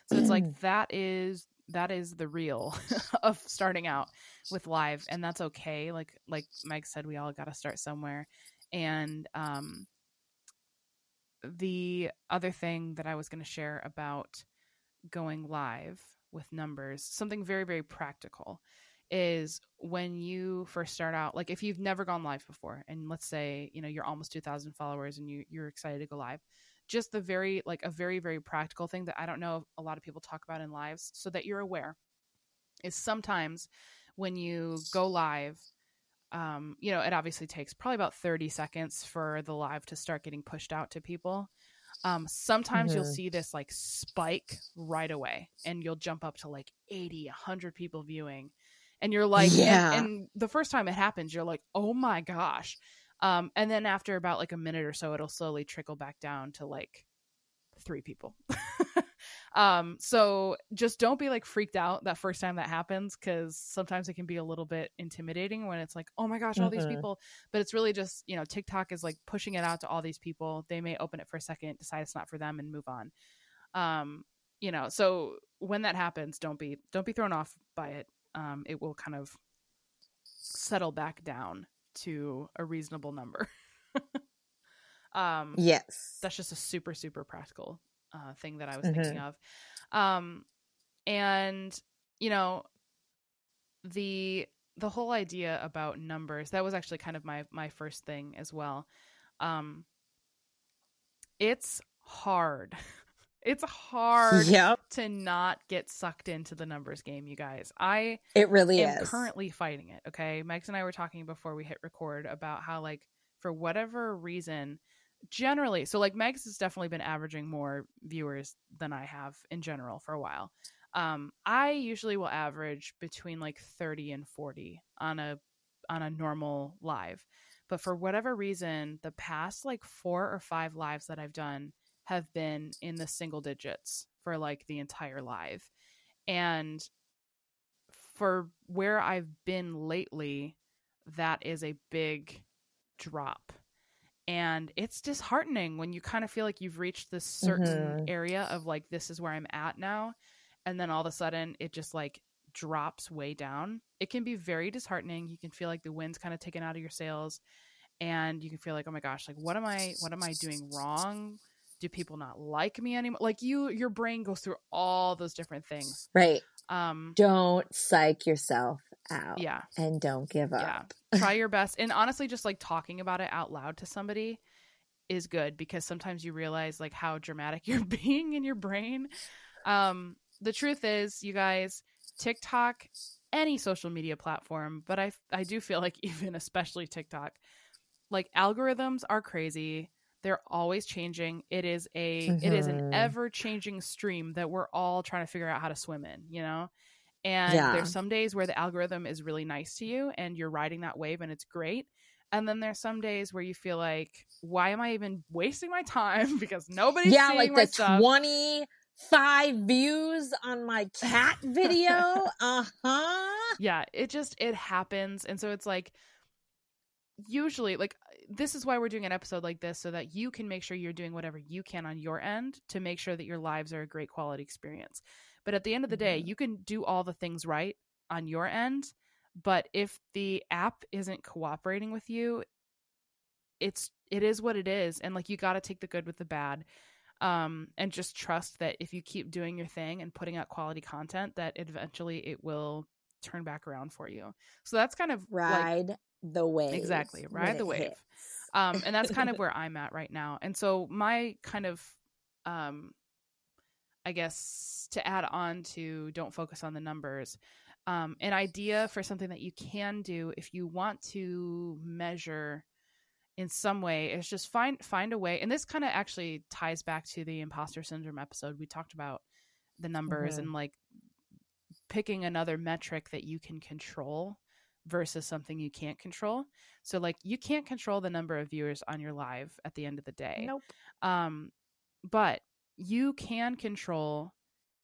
So it's like (clears throat) that is that is the real (laughs) of starting out with live, and that's okay. Like like Mike said, we all got to start somewhere, and um, the other thing that I was going to share about going live with numbers, something very very practical is when you first start out like if you've never gone live before and let's say you know you're almost 2000 followers and you you're excited to go live just the very like a very very practical thing that i don't know a lot of people talk about in lives so that you're aware is sometimes when you go live um, you know it obviously takes probably about 30 seconds for the live to start getting pushed out to people um, sometimes you'll Mhm. see this like spike right away and you'll jump up to like 80 100 people viewing and you're like Yeah. and, the first time it happens you're like oh my gosh. Um, and then after about like a minute or so it'll slowly trickle back down to like three people. (laughs) Um so just don't be like freaked out that first time that happens because sometimes it can be a little bit intimidating when it's like oh my gosh all these Mhm. people. But it's really just you know tiktok is like pushing it out to all these people. They may open it for a second decide it's not for them and move on. Um you know so when that happens don't be don't be thrown off by it um it will kind of settle back down to a reasonable number (laughs) um Yes. that's just a super super practical uh, thing that I was thinking Mhm. of. Um, and you know, the the whole idea about numbers that was actually kind of my my first thing as well. Um, it's hard. (laughs) it's (laughs) hard Yep. to not get sucked into the numbers game, you guys. I It really am is. currently fighting it. Okay, Megs and I were talking before we hit record about how like for whatever reason, generally, so like Megs has definitely been averaging more viewers than I have in general for a while. Um, I usually will average between like thirty and forty on a on a normal live, but for whatever reason, the past like four or five lives that I've done have been in the single digits for like the entire live And for where I've been lately, that is a big drop. And it's disheartening when you kind of feel like you've reached this certain Mhm. area of like, this is where I'm at now. And then all of a sudden it just like drops way down. It can be very disheartening. You can feel like the wind's kind of taken out of your sails and you can feel like, oh my gosh, like what am I what am I doing wrong? Do people not like me anymore? Like you your brain goes through all those different things. Right. Um Don't psych yourself out. yeah. And don't give up. Yeah. Try (laughs) your best. And honestly, just like talking about it out loud to somebody is good because sometimes you realize like how dramatic (laughs) you're being in your brain. Um, the truth is, you guys, TikTok, any social media platform, but I I do feel like (laughs) even especially TikTok, like algorithms are crazy. They're always changing. It is a it is an Mhm. ever changing stream that we're all trying to figure out how to swim in, you know? And Yeah. there's some days where the algorithm is really nice to you and you're riding that wave and it's great. And then there's some days where you feel like, why am I even wasting my time? (laughs) because nobody's yeah, like the stuff. 25 views on my cat video. (laughs) uh-huh. yeah it just it happens and so it's like usually like this is why we're doing an episode like this so that you can make sure you're doing whatever you can on your end to make sure that your lives are a great quality experience but at the end of the day Mhm. you can do all the things right on your end but if the app isn't cooperating with you it's it is what it is and like you got to take the good with the bad um and just trust that if you keep doing your thing and putting out quality content that eventually it will turn back around for you so that's kind of like Ride the wave. Exactly, ride the wave. hits. um and that's kind of (laughs) where i'm at right now and so my kind of um i guess to add on to don't focus on the numbers um an idea for something that you can do if you want to measure in some way is just find find a way and this kind of actually ties back to the imposter syndrome episode we talked about the numbers Mhm. and like picking another metric that you can control versus something you can't control. So like you can't control the number of viewers on your live at the end of the day. Nope. um but you can control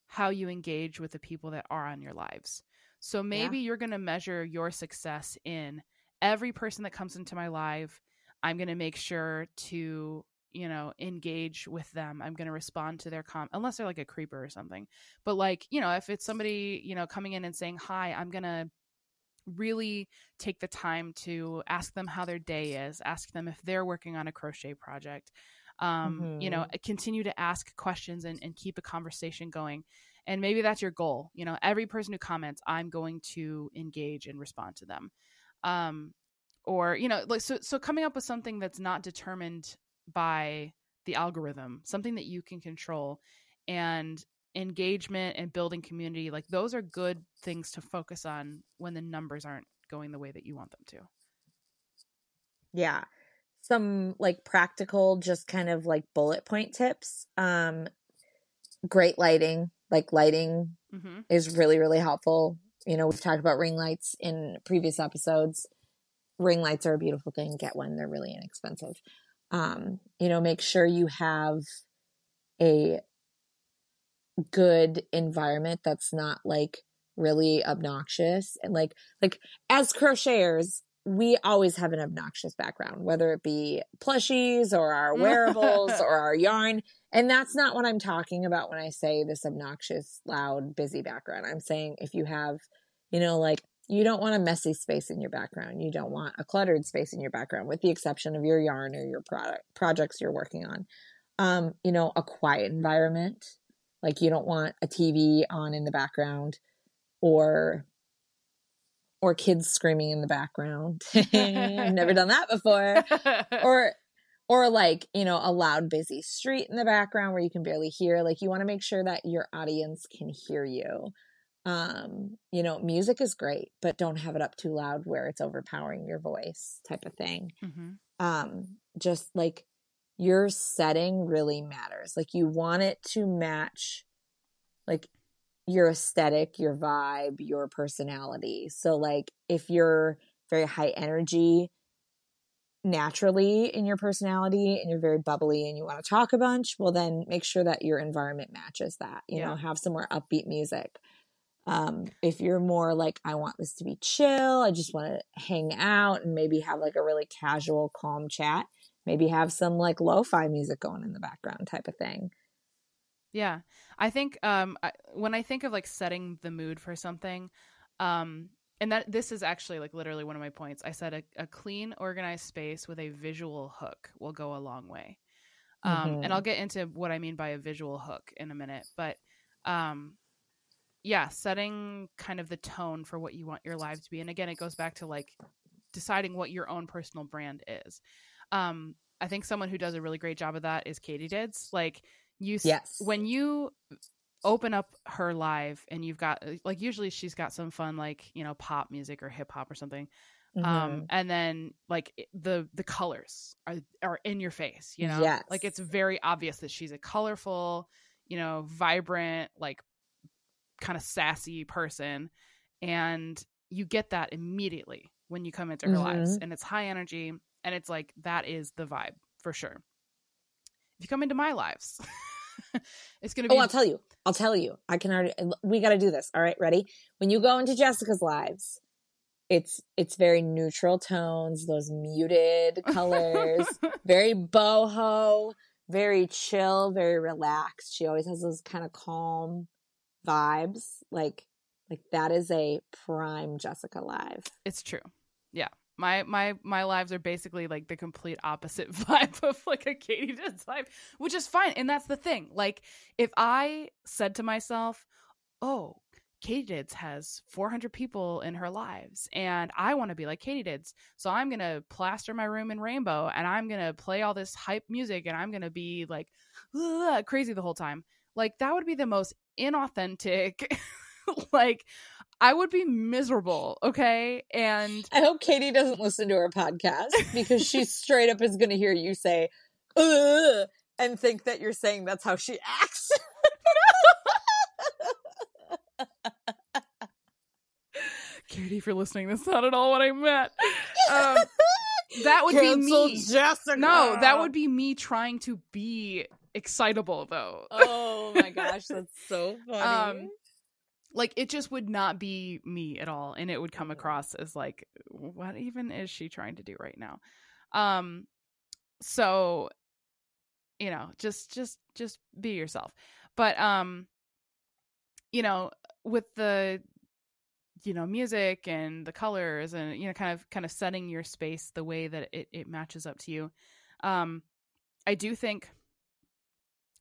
how you engage with the people that are on your lives. So maybe you're going to measure your success in every person that comes into my live i'm going to make sure to you know engage with them. I'm going to respond to their com unless they're like a creeper or something. But like you know if it's somebody you know coming in and saying hi i'm going to really take the time to ask them how their day is ask them if they're working on a crochet project um, you know continue to ask questions and, and keep a conversation going. And maybe that's your goal you know every person who comments i'm going to engage and respond to them. Um, or you know like so so coming up with something that's not determined by the algorithm something that you can control and engagement and building community like those are good things to focus on when the numbers aren't going the way that you want them to Yeah. Some like practical, just kind of like bullet point tips. Um, great lighting, like lighting mm-hmm. is really, really helpful. You know, we've talked about ring lights in previous episodes. Ring lights are a beautiful thing. Get one, they're really inexpensive. Um, you know, make sure you have a good environment that's not like really obnoxious and like like as crocheters we always have an obnoxious background whether it be plushies or our wearables (laughs) or our yarn and that's not what i'm talking about when i say this obnoxious loud busy background. I'm saying if you have you know like you don't want a messy space in your background. You don't want a cluttered space in your background with the exception of your yarn or your product projects you're working on. Um you know a quiet environment like you don't want a tv on in the background or or kids screaming in the background. I've (laughs) never done that before. Or or like you know a loud busy street in the background where you can barely hear. Like you want to make sure that your audience can hear you. Um you know music is great but don't have it up too loud where it's overpowering your voice type of thing. Mm-hmm. um just like your setting really matters. Like you want it to match like your aesthetic your vibe your personality. So like if you're very high energy naturally in your personality and you're very bubbly and you want to talk a bunch well then make sure that your environment matches that you Yeah. know have some more upbeat music. Um, if you're more like, I want this to be chill, I just want to hang out and maybe have like a really casual, calm chat, maybe have some like lo fi music going in the background type of thing. Yeah. I think um I, when I think of like setting the mood for something, um and that this is actually like literally one of my points. I said a, a clean, organized space with a visual hook will go a long way. Um Mhm. and I'll get into what I mean by a visual hook in a minute, but um yeah, setting kind of the tone for what you want your live to be. And again, it goes back to like deciding what your own personal brand is. Um I think someone who does a really great job of that is Katie Dids. Like you Yes. when you open up her live and you've got like usually she's got some fun like you know pop music or hip hop or something um Mhm. and then like the the colors are are in your face you know Yes. like it's very obvious that she's a colorful you know vibrant like kind of sassy person and you get that immediately when you come into her lives Mhm. and it's high energy and it's like that is the vibe for sure if you come into my lives (laughs) it's gonna oh, be Oh, I'll tell you. I'll tell you. I can already. We got to do this. All right, ready? When you go into Jessica's lives, it's it's very neutral tones, those muted (laughs) colors, very boho, very chill, very relaxed. She always has those kind of calm vibes. Like like that is a prime Jessica live. It's true. Yeah. My my my lives are basically like the complete opposite (laughs) vibe of like a Katie Dids live, which is fine. And that's the thing. Like if I said to myself, "Oh, Katie Dids has 400 people in her lives and I want to be like Katie Dids. So I'm to plaster my room in rainbow and I'm to play all this hype music and I'm to be like (laughs) crazy the whole time." Like that would be the most inauthentic (laughs) like I would be miserable, okay? And I hope Katie doesn't listen to our podcast because she (laughs) straight up is going to hear you say, Ugh, and think that you're saying that's how she acts. Katie, if you're listening, that's not at all what I meant. Um, (laughs) that would be me. Jessica. No, that would be me trying to be excitable, though. Oh my (laughs) gosh, that's so funny. Um, like it just would not be me at all, and it would come across as like, what even is she trying to do right now? Um, so you know, just just just be yourself. But um, you know, with the you know music and the colors and you know kind of kind of setting your space the way that it, it matches up to you um i do think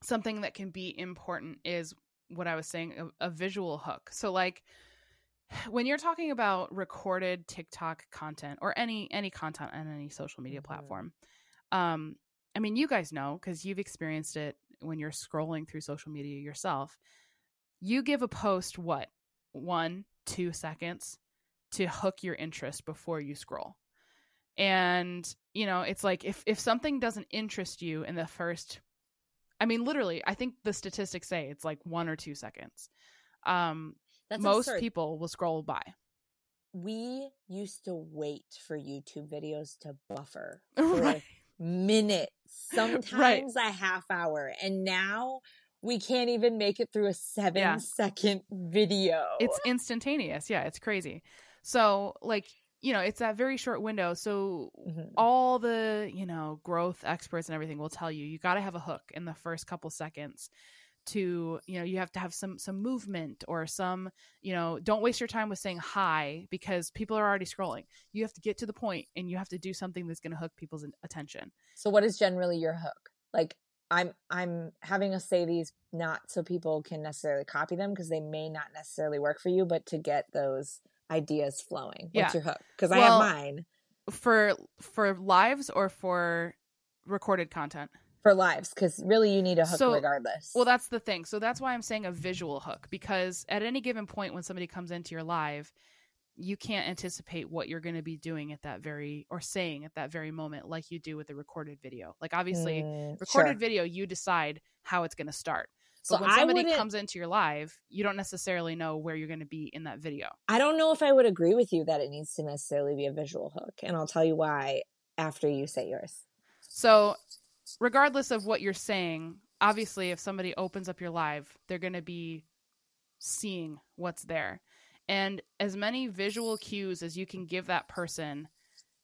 something that can be important is what i was saying a, a visual hook so like (sighs) when you're talking about recorded tiktok content or any any content on any social media Mhm. platform um i mean you guys know because you've experienced it when you're scrolling through social media yourself you give a post what one two seconds to hook your interest before you scroll and you know it's like if if something doesn't interest you in the first i mean literally i think the statistics say it's like one or two seconds um That's most absurd. people will scroll by we used to wait for YouTube videos to buffer (laughs) for right minutes, sometimes a half hour, and now we can't even make it through a seven second Yeah. video. it's instantaneous yeah it's crazy so like you know it's that very short window so Mhm. all the you know growth experts and everything will tell you you got to have a hook in the first couple seconds to you know you have to have some some movement or some you know don't waste your time with saying hi because people are already scrolling you have to get to the point and you have to do something that's going to hook people's attention So what is generally your hook? Like I'm I'm having us say these not so people can necessarily copy them because they may not necessarily work for you, but to get those ideas flowing. What's Yeah. your hook? Because I Well- have mine for for lives or for recorded content for lives because really you need a hook So- regardless. Well, that's the thing. So that's why I'm saying a visual hook because at any given point when somebody comes into your live, you can't anticipate what you're going to be doing at that very or saying at that very moment like you do with a recorded video. Like obviously, Mm, recorded sure. video you decide how it's going to start. So But when I somebody comes into your live, you don't necessarily know where you're going to be in that video. I don't know if I would agree with you that it needs to necessarily be a visual hook, and I'll tell you why after you say yours. So, regardless of what you're saying, obviously, if somebody opens up your live, they're going to be seeing what's there. And as many visual cues as you can give that person,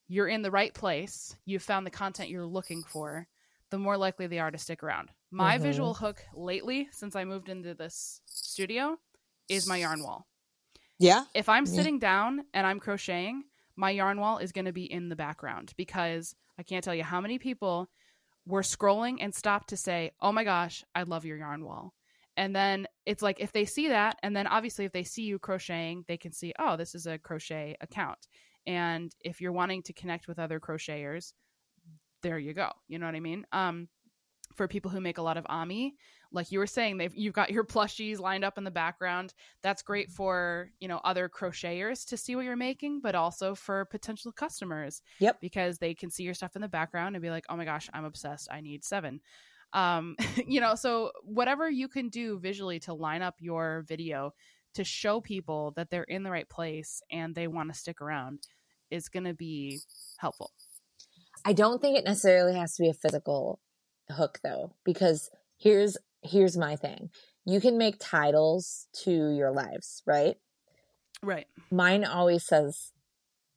you're in the right place, you've found the content you're looking for, the more likely they are to stick around. My Mhm. visual hook lately, since I moved into this studio, is my yarn wall. Yeah. If I'm Yeah. sitting down and I'm crocheting, my yarn wall is going to be in the background because I can't tell you how many people were scrolling and stopped to say, "Oh my gosh, I love your yarn wall." And then it's like if they see that and then obviously if they see you crocheting, they can see, "Oh, this is a crochet account." And if you're wanting to connect with other crocheters, there you go. You know what I mean? Um for people who make a lot of ami, like you were saying, they've you've got your (laughs) plushies lined up in the background. That's great for you know other crocheters to see what you're making, but also for potential customers. Yep. because they can see your stuff in the background and be like, "Oh my gosh, I'm obsessed. I need seven. Um, (laughs) you know, so whatever you can do visually to line up your video to show people that they're in the right place and they want to stick around is going to be helpful. I don't think it necessarily has to be a physical hook though, because here's here's my thing. You can make titles to your lives, right? Right. Mine always says,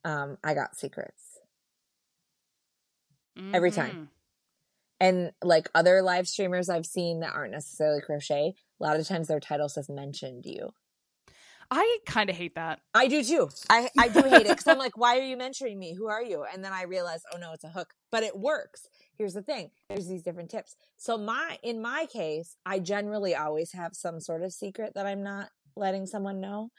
um, I got secrets. Every time. Mhm. And like other live streamers I've seen that aren't necessarily crochet, a lot of times their title says mentioned you. I kind of hate that. I do too. I, I do hate it because I'm like, why are you mentioning me? Who are you? And then I realize, oh no, it's a hook, but it works. Here's the thing. There's these different tips. So my, in my case, I generally always have some sort of secret that I'm not letting someone know.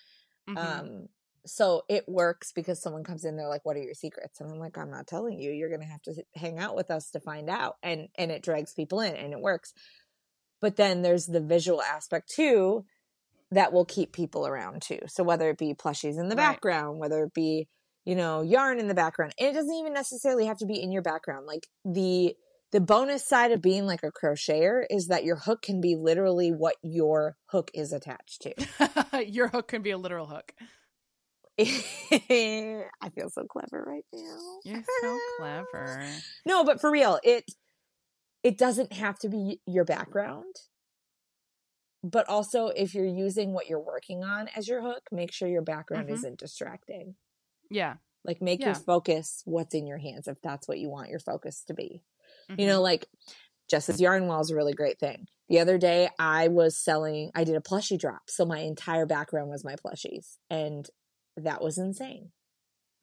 Mhm. Um, so it works because someone comes in, they're like, what are your secrets? And I'm like, I'm not telling you, you're going to have to hang out with us to find out. And, and it drags people in and it works. But then there's the visual aspect too that will keep people around too. So whether it be plushies in the Right. background, whether it be, you know, yarn in the background, and it doesn't even necessarily have to be in your background. Like the, the bonus side of being like a crocheter is that your hook can be literally what your hook is attached to. (laughs) Your hook can be a literal hook. (laughs) I feel so clever right now. You're so (laughs) clever. No, but for real, it it doesn't have to be your background. But also if you're using what you're working on as your hook, make sure your background Mhm. isn't distracting. Yeah. Like make Yeah. your focus what's in your hands if that's what you want your focus to be. Mhm. You know, like Jess's yarn wall is a really great thing. The other day I was selling I did a plushie drop. So my entire background was my plushies. And that was insane.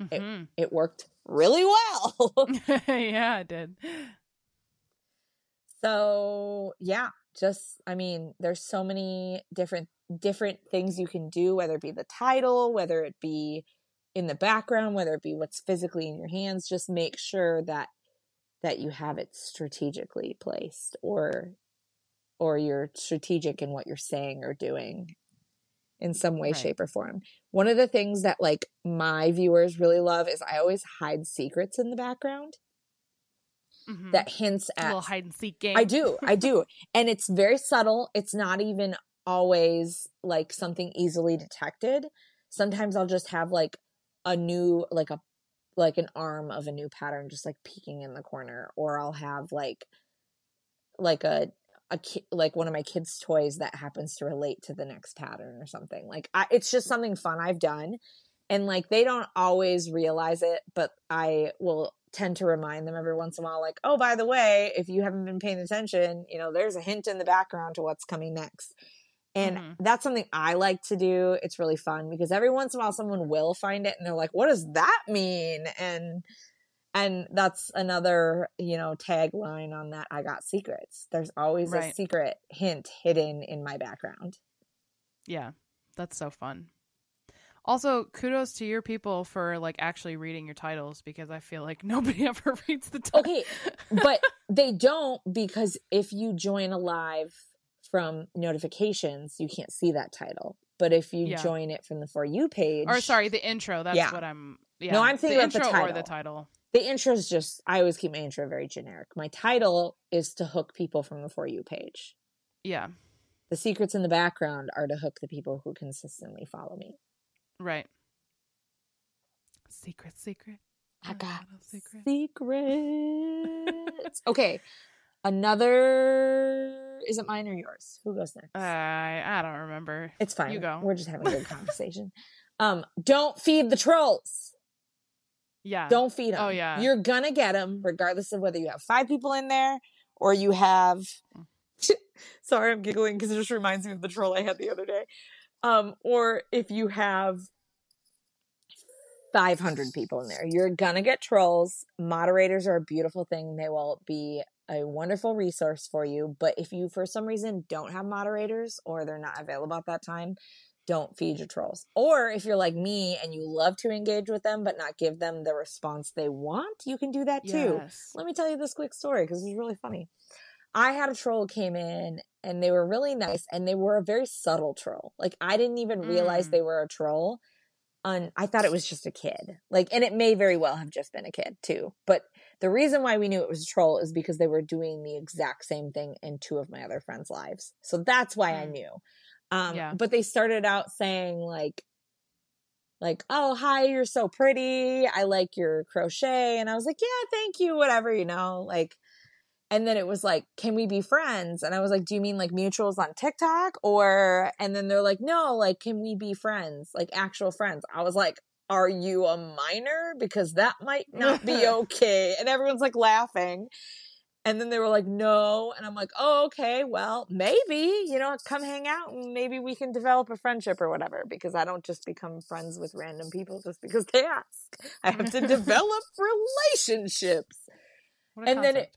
Mhm. It worked really well. (laughs) (laughs) yeah, it did. so yeah just i mean there's so many different different things you can do whether it be the title whether it be in the background whether it be what's physically in your hands just make sure that that you have it strategically placed or or you're strategic in what you're saying or doing in some way Right. shape or form one of the things that like my viewers really love is i always hide secrets in the background Mhm. that hints a at little hide and seek game. I do. I do. (laughs) And it's very subtle. It's not even always like something easily detected. Sometimes I'll just have like a new like a like an arm of a new pattern just like peeking in the corner or I'll have like like a a ki- like one of my kids toys that happens to relate to the next pattern or something. Like I, it's just something fun I've done and like they don't always realize it, but I will tend to remind them every once in a while like oh by the way if you haven't been paying attention you know there's a hint in the background to what's coming next. And Mhm. that's something i like to do. It's really fun because every once in a while someone will find it and they're like what does that mean? And and that's another you know tagline on that i got secrets. There's always a secret hint hidden in my background. Yeah, that's so fun. Also, kudos to your people for like actually reading your titles because I feel like (laughs) nobody ever reads the title. okay but they don't because if you join a live from notifications you can't see that title but if you Yeah. join it from the for you page or sorry, the intro. That's Yeah. what I'm. Yeah. No, I'm thinking the about the intro or the title. title. the intro is just i always keep my intro very generic my title is to hook people from the for you page Yeah. the secrets in the background are to hook the people who consistently follow me Right. Secret, secret. I got little secret. secrets (laughs) okay another is it mine or yours? Who goes next? I I don't remember. it's fine. you go. We're just having a good (laughs) conversation. um, don't feed the trolls. Yeah. Don't feed them. Oh, yeah. You're gonna get them regardless of whether you have five people in there or you have. (laughs) Sorry, I'm giggling because it just reminds me of the troll I had the other day. Um, or if you have 500 people in there, you're gonna get trolls. Moderators are a beautiful thing. They will be a wonderful resource for you. But if you, for some reason, don't have moderators or they're not available at that time, don't feed your trolls. Or if you're like me and you love to engage with them but not give them the response they want, you can do that too. Yes. Let me tell you this quick story because it's really funny. I had a troll came in and they were really nice and they were a very subtle troll. Like I didn't even realize Mm. they were a troll. On I thought it was just a kid. Like, and it may very well have just been a kid too. But the reason why we knew it was a troll is because they were doing the exact same thing in two of my other friends' lives. So that's why I Mm. knew. Um, Yeah. but they started out saying like, like, oh, hi, you're so pretty. I like your crochet. And I was like, yeah, thank you, whatever, you know, like, and then it was like, can we be friends? And I was like, do you mean like mutuals on TikTok? Or, and then they're like, no, like, can we be friends? Like actual friends. I was like, are you a minor? Because that might not be (laughs) okay. And everyone's like laughing. And then they were like, no. And I'm like, oh, okay, well, maybe, you know, come hang out and maybe we can develop a friendship or whatever. Because I don't just become friends with random people just because they ask. I have to (laughs) develop relationships and then it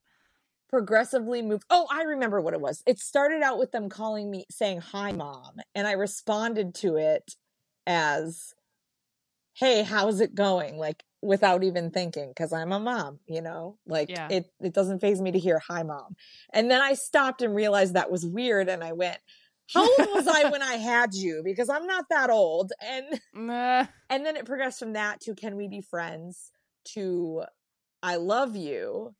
progressively moved. Oh, I remember what it was. It started out with them calling me saying hi mom and I responded to it as hey, how's it going? Like without even thinking cuz I'm a mom, you know? Like Yeah. it it doesn't phase me to hear hi mom. And then I stopped and realized that was weird and I went how old was I when I had you? Because I'm not that old. And (laughs) Nah. and then it progressed from that to can we be friends to I love you.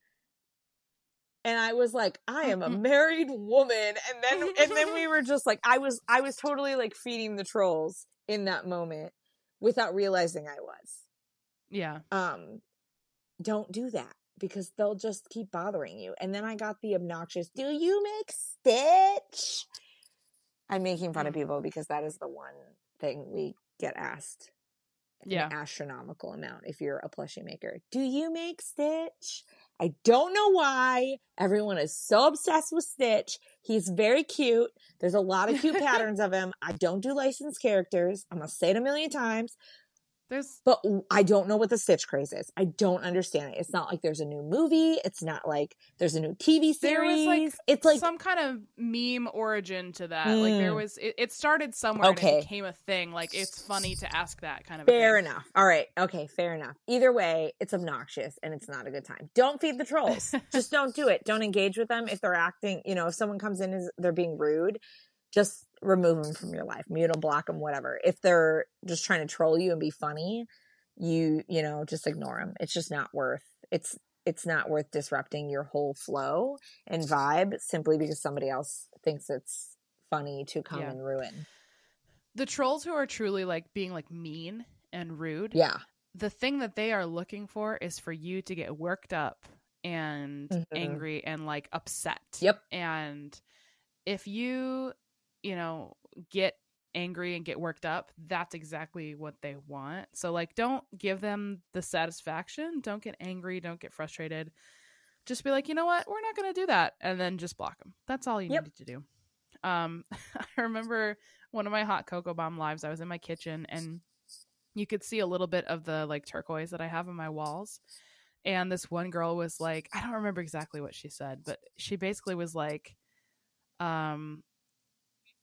And I was like, I am a married woman. And then and then we were (laughs) just like I was I was totally like feeding the trolls in that moment without realizing I was. Yeah. Um don't do that because they'll just keep bothering you. And then I got the obnoxious, do you make stitch? I'm making fun of Mm. people because that is the one thing we get asked Yeah. an astronomical amount if you're a plushie maker. Do you make Stitch? I don't know why. Everyone is so obsessed with Stitch. He's very cute. There's a lot of cute (laughs) patterns of him. I don't do licensed characters. I'm going to say it a million times, There's but I don't know what the Stitch craze is. I don't understand it. It's not like there's a new movie. It's not like there's a new TV series. There was, like, it's like some kind of meme origin to that. Like there Mm. was it, it started somewhere and Okay. it became a thing. Like it's funny to ask that kind of Fair enough. All right. Okay. Fair enough. Either way, it's obnoxious and it's not a good time. Don't feed the trolls. (laughs) just don't do it. Don't engage with them if they're acting. You know, if someone comes in as they're being rude, just remove them from your life. Mute them, block them, whatever. If they're just trying to troll you and be funny, you you know just ignore them. It's just not worth. It's it's not worth disrupting your whole flow and vibe simply because somebody else thinks it's funny to come Yeah. and ruin. The trolls who are truly like being like mean and rude. Yeah. the thing that they are looking for is for you to get worked up and Mhm. angry and like upset. Yep. And if you, you know, get angry and get worked up, that's exactly what they want. So like don't give them the satisfaction. Don't get angry, don't get frustrated. Just be like, "You know what? We're not going to do that." And then just block them. That's all you Yep. need to do. Um (laughs) I remember one of my hot cocoa bomb lives. I was in my kitchen and you could see a little bit of the like turquoise that I have on my walls. And this one girl was like, I don't remember exactly what she said, but she basically was like, um,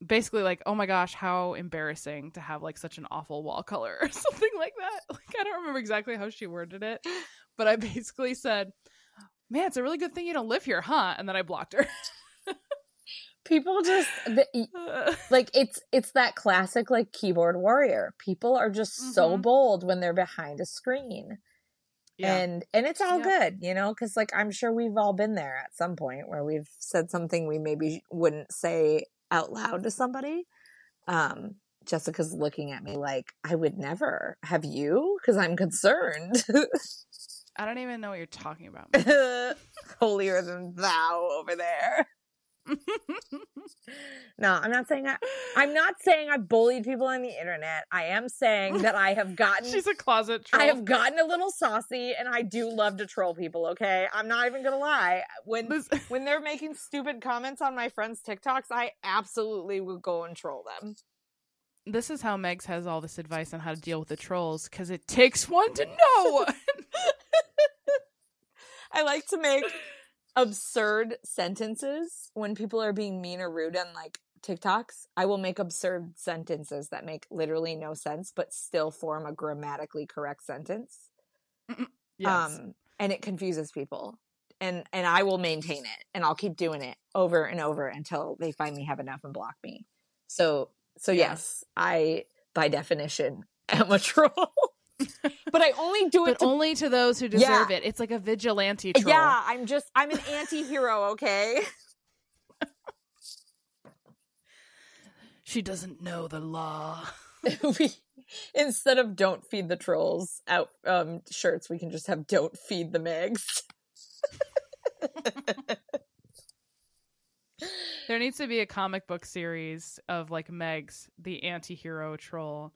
basically like, oh my gosh, how embarrassing to have like such an awful wall color (laughs) or something like that. (laughs) Like, I don't remember exactly how she worded it, but I basically said, man, it's a really good thing you don't live here, huh? And then I blocked her. People just the, (laughs) like it's it's that classic like keyboard warrior. People are just so Mhm. bold when they're behind a screen. yeah. And and it's all Yep. good, you know, cuz like I'm sure we've all been there at some point where we've said something we maybe wouldn't say out loud to somebody. Um Jessica's looking at me like I would never. Have you? Cuz I'm concerned. I don't even know what you're talking about. (laughs) Holier than thou over there. (laughs) No, I'm not saying I. I'm not saying I bullied people on the internet. I am saying that I have (laughs) gotten. She's a closet troll. I have gotten a little saucy, and I do love to troll people. Okay, I'm not even gonna lie. When This- (laughs) when they're making stupid comments on my friends' TikToks, I absolutely will go and troll them. this is how Megs has all this advice on how to deal with the trolls because it takes one to know. one. I like to make absurd sentences when people are being mean or rude on like TikToks. I will make absurd sentences that make literally no sense but still form a grammatically correct sentence. yes. Um and it confuses people. And and I will maintain it and I'll keep doing it over and over until they finally have enough and block me. So so Yeah. yes, I by definition (laughs) am a troll. But I only do it but to only to those who deserve it. It's like a vigilante troll. Yeah, I'm just I'm an anti-hero, okay? She doesn't know the law. (laughs) we instead of don't feed the trolls out um shirts, we can just have don't feed the Megs. There needs to be a comic book series of like Megs, the anti-hero troll,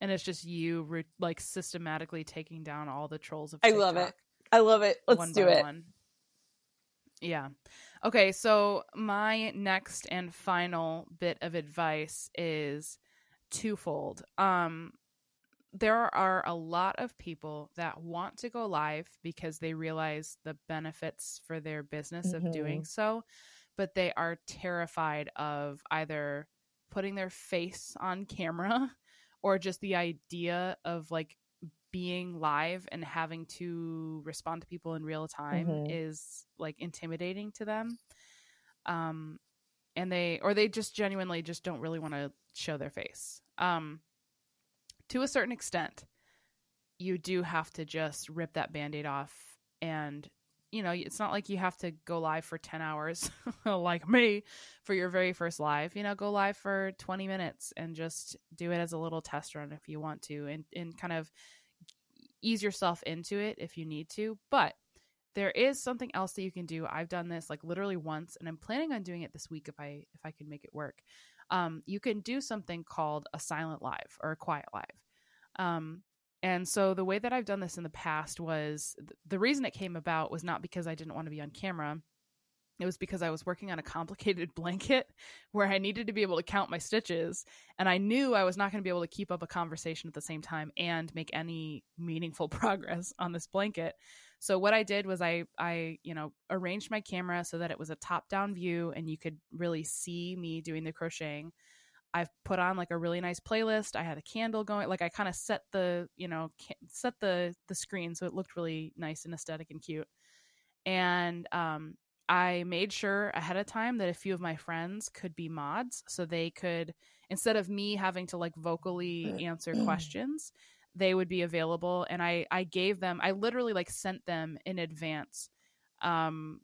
and it's just you re- like systematically taking down all the trolls of TikTok I love it. I love it. Let's one do by it. one. Yeah. Okay, so my next and final bit of advice is twofold. Um there are a lot of people that want to go live because they realize the benefits for their business of doing so, but they are terrified of either putting their face on camera (laughs) or just the idea of like being live and having to respond to people in real time Mhm. is like intimidating to them um and they or they just genuinely just don't really want to show their face um to a certain extent you do have to just rip that band-aid off and you know it's not like you have to go live for 10 hours (laughs) like me for your very first live you know go live for 20 minutes and just do it as a little test run if you want to and, and kind of ease yourself into it if you need to but there is something else that you can do. I've done this like literally once and i'm planning on doing it this week if i if i can make it work. Um, you can do something called a silent live or a quiet live. Um, and so the way that i've done this in the past was th- the reason it came about was not because i didn't want to be on camera it was because I was working on a complicated (laughs) blanket where I needed to be able to count my stitches. And I knew I was not going to be able to keep up a conversation at the same time and make any meaningful (laughs) progress on this blanket. So what I did was I I, you know, arranged my camera so that it was a top-down view and you could really see me doing the crocheting. I've put on like a really nice playlist. I had a candle going. Like I kind of set the, you know, set the the screen so it looked really nice and aesthetic and cute. And um I made sure ahead of time that a few of my friends could be mods so they could instead of me having to like vocally answer questions, they would be available and I I gave them I literally like sent them in advance um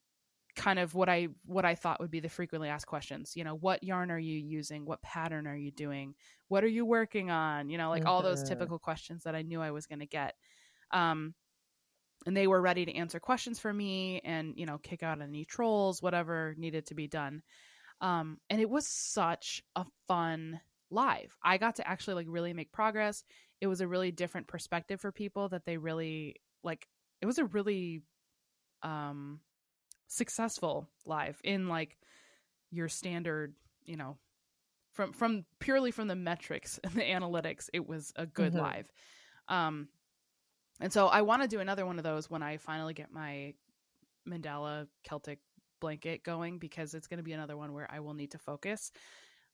kind of what I what I thought would be the frequently asked questions. You know, what yarn are you using? What pattern are you doing? What are you working on? You know, like all those Mhm. typical questions that I knew I was going to get. Um and they were ready to answer questions for me and you know kick out any trolls whatever needed to be done um and it was such a fun live i got to actually like really make progress it was a really different perspective for people that they really like it was a really um successful live in like your standard you know from from purely from the metrics and the analytics it was a good Mhm. live um and so I want to do another one of those when I finally get my Mandala Celtic blanket going because it's going to be another one where I will need to focus.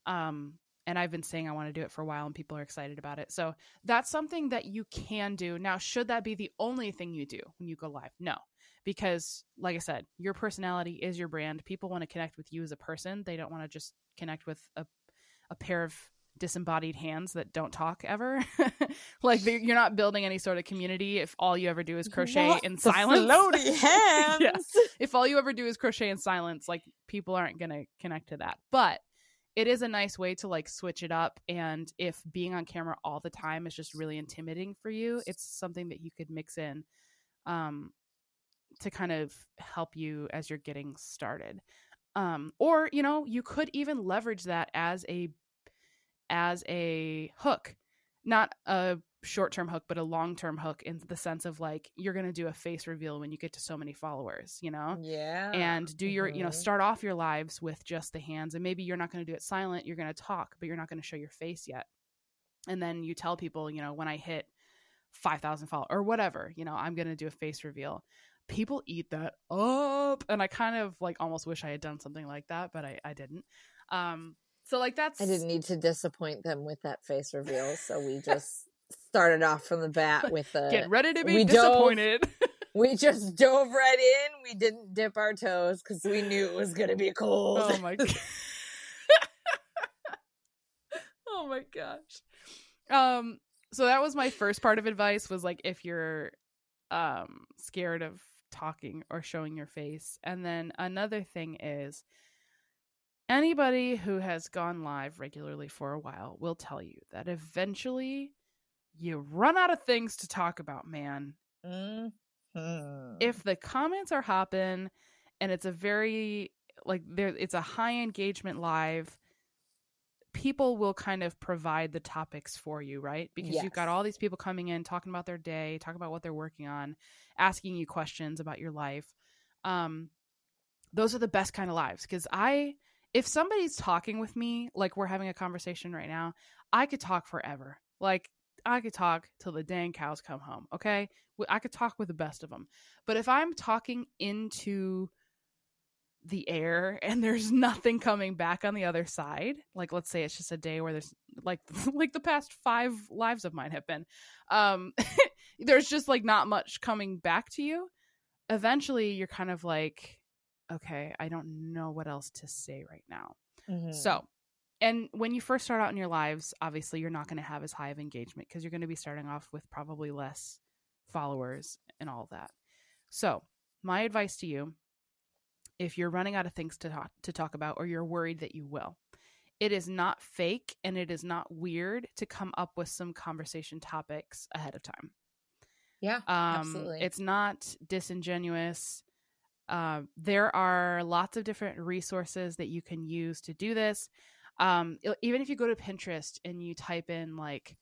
Um, and I've been saying I want to do it for a while and people are excited about it. So that's something that you can do. Now, should that be the only thing you do when you go live? No. Because, like I said, your personality is your brand. People want to connect with you as a person. They don't want to just connect with a, a pair of disembodied hands that don't talk ever. (laughs) like you're not building any sort of community if all you ever do is crochet in silence. Floaty (laughs) hands. Yeah. if all you ever do is crochet in silence, like people aren't going to connect to that. But it is a nice way to like switch it up and if being on camera all the time is just really intimidating for you, it's something that you could mix in um to kind of help you as you're getting started. Um, or you know, you could even leverage that as a as a hook, not a short term hook, but a long term hook in the sense of like you're going to do a face reveal when you get to so many followers, you know? Yeah. And do your, you know, Mhm. start off your lives with just the hands. And maybe you're not going to do it silent. You're going to talk, but you're not going to show your face yet. And then you tell people, you know, when I hit 5,000 followers or whatever, you know, I'm going to do a face reveal. People eat that up. And I kind of like almost wish I had done something like that, but I, I didn't. Um, so like that's I didn't need to disappoint them with that face reveal, so we just started off from the bat with the get ready to be we dove- disappointed. (laughs) we just dove right in. We didn't dip our toes because we knew it was gonna be cold. Oh my god. (laughs) oh my gosh. Um so that was my first part of advice was like if you're um scared of talking or showing your face. And then another thing is anybody who has gone live regularly for a while will tell you that eventually you run out of things to talk about, man Mhm. if the comments are hopping and it's a very like there it's a high engagement live people will kind of provide the topics for you right? Because you've got all these people coming in talking about their day talking about what they're working on asking you questions about your life. Um those are the best kind of lives because i if somebody's talking with me like we're having a conversation right now i could talk forever. Like i could talk till the dang cows come home okay? I could talk with the best of them. But if I'm talking into the air and there's nothing coming back on the other side, like let's say it's just a day where there's like (laughs) like the past 5 lives of mine have been. Um (laughs) there's just like not much coming back to you. Eventually you're kind of like okay, I don't know what else to say right now. Mhm. So, and when you first start out in your lives, obviously you're not going to have as high of engagement because you're going to be starting off with probably less followers and all that. So, my advice to you if you're running out of things to talk to talk about or you're worried that you will, it is not fake and it is not weird to come up with some conversation topics ahead of time. yeah, Um, absolutely. It's not disingenuous. Um, there are lots of different resources that you can use to do this. Um, even if you go to Pinterest and you type in like,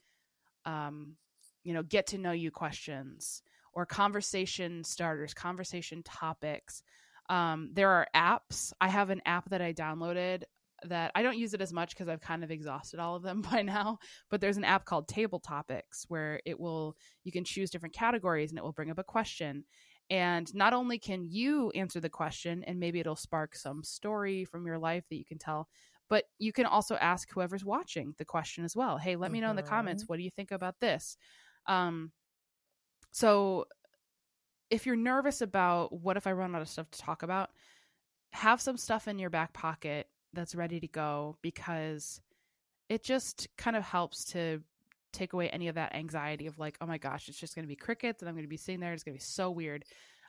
um, you know, get to know you questions or conversation starters, conversation topics. Um, there are apps. I have an app that I downloaded that I don't use it as much because I've kind of exhausted all of them (laughs) by now. But there's an app called Table Topics where it will you can choose different categories and it will bring up a question. And not only can you answer the question and maybe it'll spark some story from your life that you can tell, but you can also ask whoever's watching the question as well. Hey, let me know in the comments what do you think about this? Um so if you're nervous about what if I run out of stuff to talk about, have some stuff in your back pocket that's ready to go because it just kind of helps to take away any of that anxiety of like, oh my gosh, it's just going to be crickets and I'm going to be sitting there. It's going to be so weird.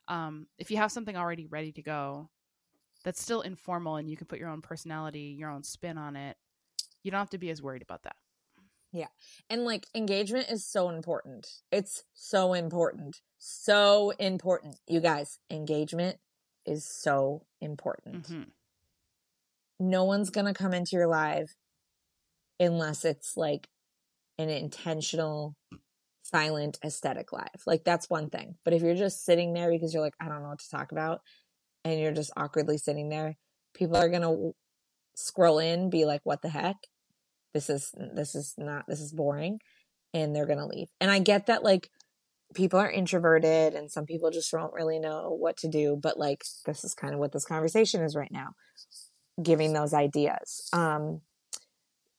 Um, if you have something already ready to go that's still informal and you can put your own personality, your own spin on it, you don't have to be as worried about that. And like engagement is so important. It's so important. So important. You guys, engagement is so important. hmm no one's gonna come into your live unless it's like an intentional silent aesthetic live like that's one thing but if you're just sitting there because you're like i don't know what to talk about and you're just awkwardly sitting there people are gonna scroll in be like what the heck this is this is not this is boring and they're gonna leave and i get that like people are introverted and some people just don't really know what to do but like this is kind of what this conversation is right now giving those ideas. Um,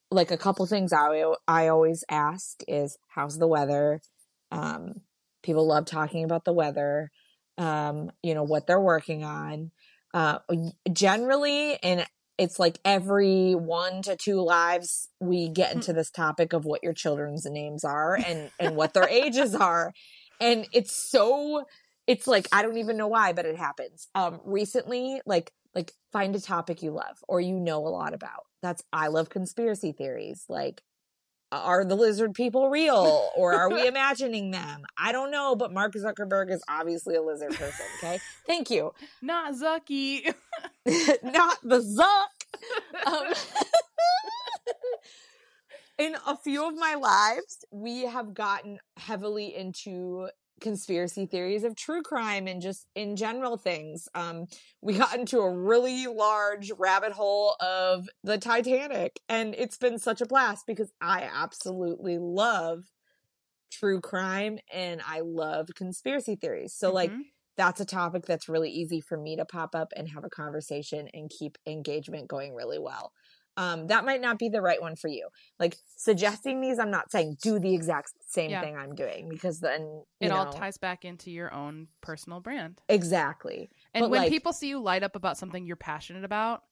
like a couple things I I always ask is how's the weather? Um, people love talking about the weather. Um, you know what they're working on. Uh, generally, and it's like every one to two lives we get into this topic of what your children's names are and and what their (laughs) ages are, and it's so it's like I don't even know why, but it happens. Um, recently, like like find a topic you love or you know a lot about. That's I love conspiracy theories. Like are the lizard people real or are we (laughs) imagining them? I don't know, but Mark Zuckerberg is obviously a lizard person. Okay, thank you. Not Zucky. (laughs) (laughs) Not the Zuck. Um, in a few of my lives, we have gotten heavily into conspiracy theories of true crime and just in general things. Um, we got into a really large rabbit hole of the Titanic, and it's been such a blast because I absolutely love true crime and I love conspiracy theories. So, like, Mhm. that's a topic that's really easy for me to pop up and have a conversation and keep engagement going really well. Um, that might not be the right one for you. Like suggesting these, I'm not saying do the exact same Yeah. thing I'm doing because then it all ties back into your own personal brand. exactly. And But, when like- people see you light up about something you're passionate about,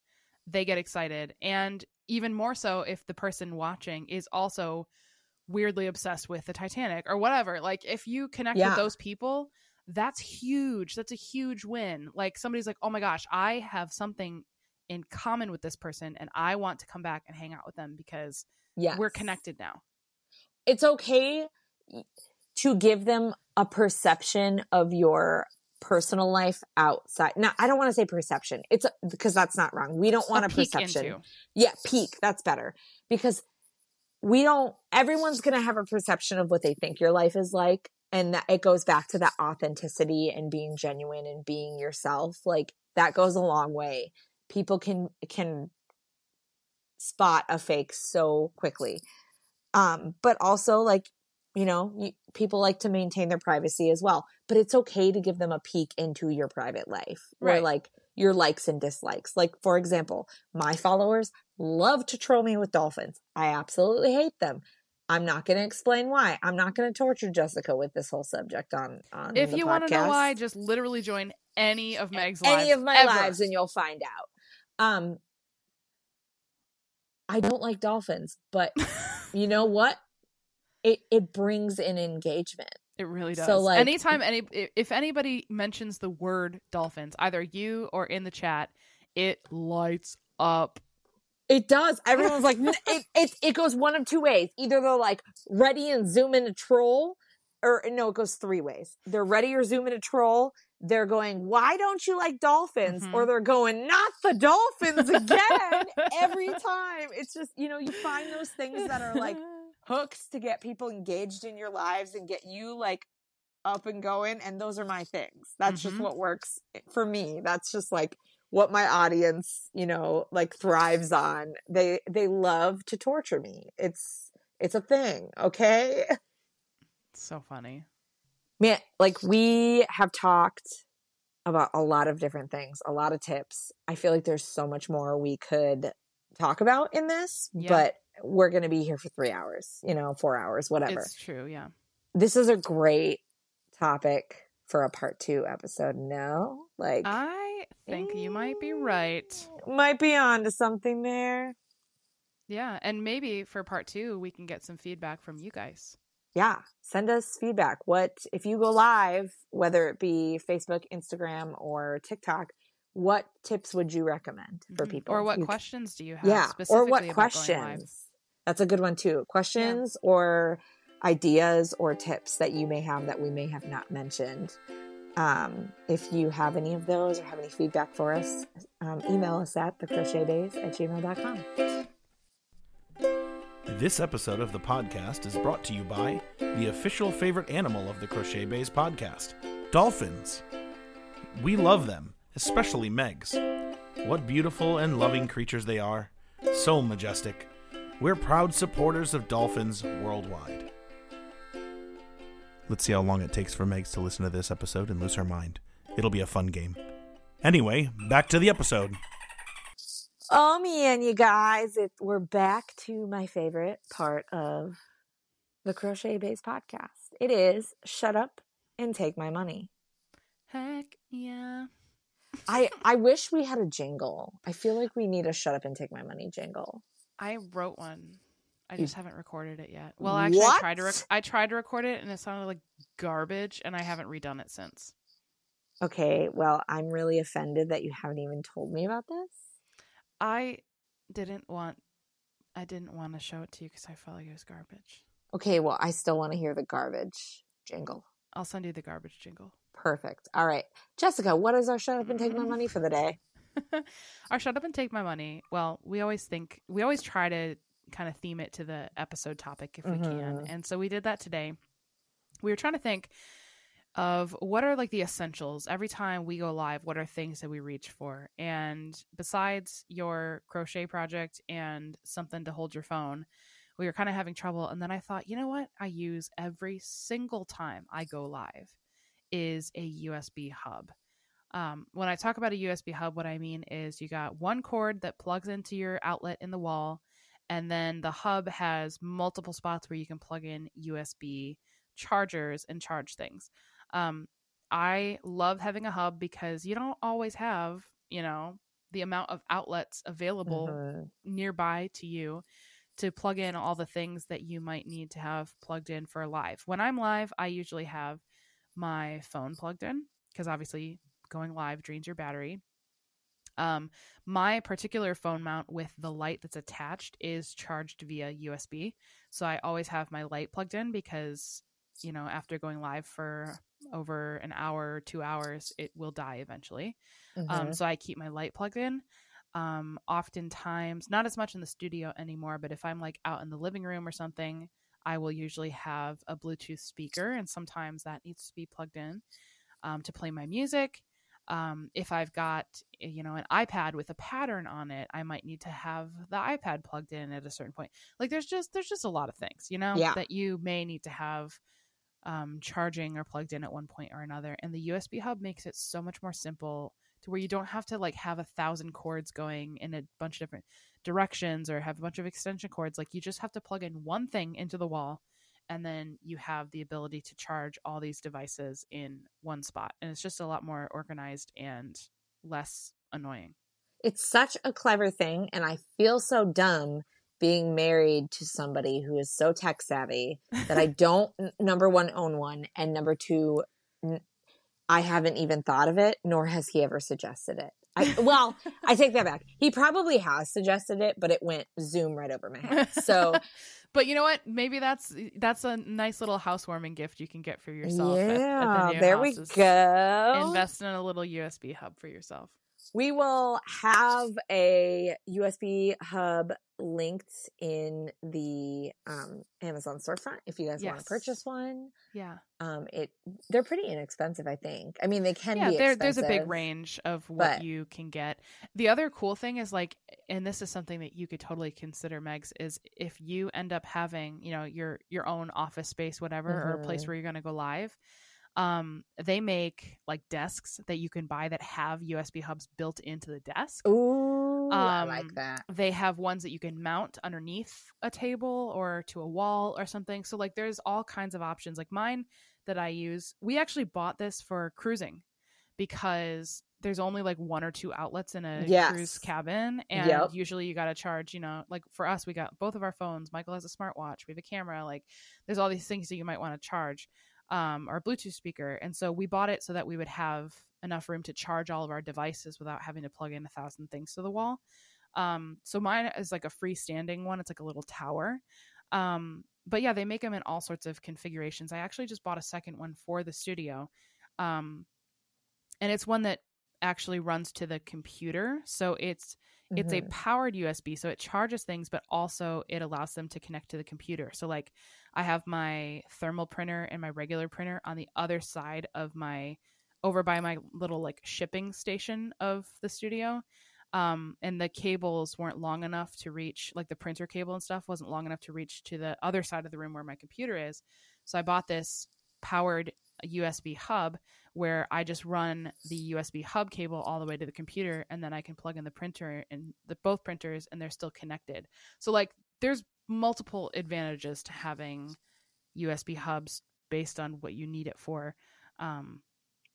they get excited. And even more so if the person watching is also weirdly obsessed with the Titanic or whatever. Like if you connect Yeah. with those people, that's huge. That's a huge win. Like somebody's like, "Oh my gosh, I have something in common with this person and I want to come back and hang out with them because Yeah, we're connected now." It's okay to give them a perception of your personal life outside. Now, I don't want to say perception. It's a, because that's not wrong. We don't want a, peek perception. into. Yeah, peak. That's better because we don't. Everyone's going to have a perception of what they think your life is like, and that it goes back to that authenticity and being genuine and being yourself. Like that goes a long way. People can can spot a fake so quickly. Um, but also like you know, you, people like to maintain their privacy as well. But it's okay to give them a peek into your private life, Right. like your likes and dislikes. Like for example, my followers love to troll me with dolphins. I absolutely hate them. I'm not going to explain why. I'm not going to torture Jessica with this whole subject on on. If you want to know why, just literally join any of Meg's lives. any of my ever. lives and you'll find out. Um I don't like dolphins, but (laughs) you know what? It it brings in engagement. It really does. So, like- anytime any if anybody mentions the word dolphins, either you or in the chat, it lights up. It does. Everyone's like (laughs) it, it it goes one of two ways. Either they're like ready and zoom in a troll or no, it goes three ways. They're ready or zoom in a troll. They're going, "Why don't you like dolphins?" Mhm. Or they're going, "Not the dolphins again." Every (laughs) time. It's just, you know, you find those things that are like hooks to get people engaged in your lives and get you like up and going and those are my things that's just Mhm. what works for me that's just like what my audience you know like thrives on they they love to torture me it's it's a thing okay so funny. Man like we have talked about a lot of different things a lot of tips i feel like there's so much more we could talk about in this Yeah. but we're going to be here for three hours you know four hours whatever It's true, yeah. this is a great topic for a part two episode no like I think you might be right. Eh, might be on to something there Yeah, and maybe for part two we can get some feedback from you guys. Yeah send us feedback. What if you go live whether it be facebook instagram or tiktok what tips would you recommend for Mhm. people or what You- questions do you have? yeah or what questions? That's a good one too. Questions or ideas or tips that you may have that we may have not mentioned. Um, if you have any of those or have any feedback for us um, email us at thecrochetbaes at gmail.com This episode of the podcast is brought to you by the official favorite animal of the Crochet Baes podcast dolphins. We love them, especially Meg's. What beautiful and loving creatures they are. So majestic. We're proud supporters of dolphins worldwide. Let's see how long it takes for Megs to listen to this episode and lose her mind. It'll be a fun game. Anyway, back to the episode. Oh man you guys it, we're back to my favorite part of the Crochet Baes podcast it is shut up and take my money Heck yeah. i (laughs) i wish we had a jingle i feel like we need a shut up and take my money jingle I wrote one. I just haven't recorded it yet. Well, actually, I tried to. Rec- I tried to record it, and it sounded like garbage, and I haven't redone it since. Okay, well, I'm really offended that you haven't even told me about this. I didn't want I didn't want to show it to you because I felt like it was garbage. Okay, well, I still want to hear the garbage jingle. I'll send you the garbage jingle. Perfect. All right. Jessica, what is our shut up and take my money for the day? (laughs) our shut up and take my money. Well, we always think we always try to kind of theme it to the episode topic if we can. Mhm. And so we did that today. We were trying to think of what are like the essentials every time we go live what are things that we reach for? And besides your crochet project and something to hold your phone we were kind of having trouble and then i thought you know what? I use every single time i go live is a usb hub. Um, when i talk about a usb hub what i mean is you got one cord that plugs into your outlet in the wall and then the hub has multiple spots where you can plug in usb chargers and charge things um, I love having a hub because you don't always have, you know, the amount of outlets available Mhm. nearby to you to plug in all the things that you might need to have plugged in for live. When I'm live, I usually have my phone plugged in because obviously going live drains your battery. Um, my particular phone mount with the light that's attached is charged via USB. So I always have my light plugged in because, you know, after going live for over an hour, two hours, it will die eventually. Um, Mhm. so I keep my light plugged in. Um, oftentimes, not as much in the studio anymore, but if I'm like out in the living room or something, I will usually have a Bluetooth speaker, and sometimes that needs to be plugged in um, to play my music. Um, if I've got you know an iPad with a pattern on it, I might need to have the iPad plugged in at a certain point. Like there's just there's just a lot of things you know Yeah. that you may need to have um, charging or plugged in at one point or another. And the USB hub makes it so much more simple to where you don't have to like have a thousand cords going in a bunch of different directions or have a bunch of extension cords. Like you just have to plug in one thing into the wall and then you have the ability to charge all these devices in one spot. And it's just a lot more organized and less annoying. It's such a clever thing, and I feel so dumb being married to somebody who is so tech savvy that I (laughs) don't number one own one, and number two, I haven't even thought of it, nor has he ever suggested it. I, well, I take that back. He probably has suggested it, but it went zoom right over my head. So (laughs) but you know what? Maybe that's that's a nice little housewarming gift you can get for yourself. at- at the yeah, there we go. Invest in a little USB hub for yourself. We will have a USB hub linked in the um, Amazon storefront if you guys want to purchase one. Yeah. Um, it they're pretty inexpensive, I think. I mean, they can yeah, be there, expensive. there's a big range of what but- you can get. The other cool thing is like, and this is something that you could totally consider, Megs, is if you end up having, you know, your your own office space, whatever, or a place Mhm. where you're going to go live. Um, they make like desks that you can buy that have USB hubs built into the desk. Ooh, I like Um, that. They have ones that you can mount underneath a table or to a wall or something. So like there's all kinds of options. Like mine that I use, we actually bought this for cruising because there's only like one or two outlets in a Yes. cruise cabin and Yep. usually you got to charge, you know, like for us we got both of our phones. Michael has a smartwatch, we have a camera, like there's all these things that you might want to charge um our Bluetooth speaker. And so we bought it so that we would have enough room to charge all of our devices without having to plug in a thousand things to the wall. Um, so mine is like a freestanding one. It's like a little tower. Um, but yeah, they make them in all sorts of configurations. I actually just bought a second one for the studio. Um, and it's one that actually runs to the computer. So it's it's a Mhm. powered USB, so it charges things, but also it allows them to connect to the computer. So like I have my thermal printer and my regular printer on the other side of my over by my little like shipping station of the studio. Um, and the cables weren't long enough to reach like the printer cable and stuff wasn't long enough to reach to the other side of the room where my computer is. So I bought this powered USB hub where I just run the USB hub cable all the way to the computer and then I can plug in the printer and the both printers and they're still connected. So like there's multiple advantages to having USB hubs based on what you need it for. Um,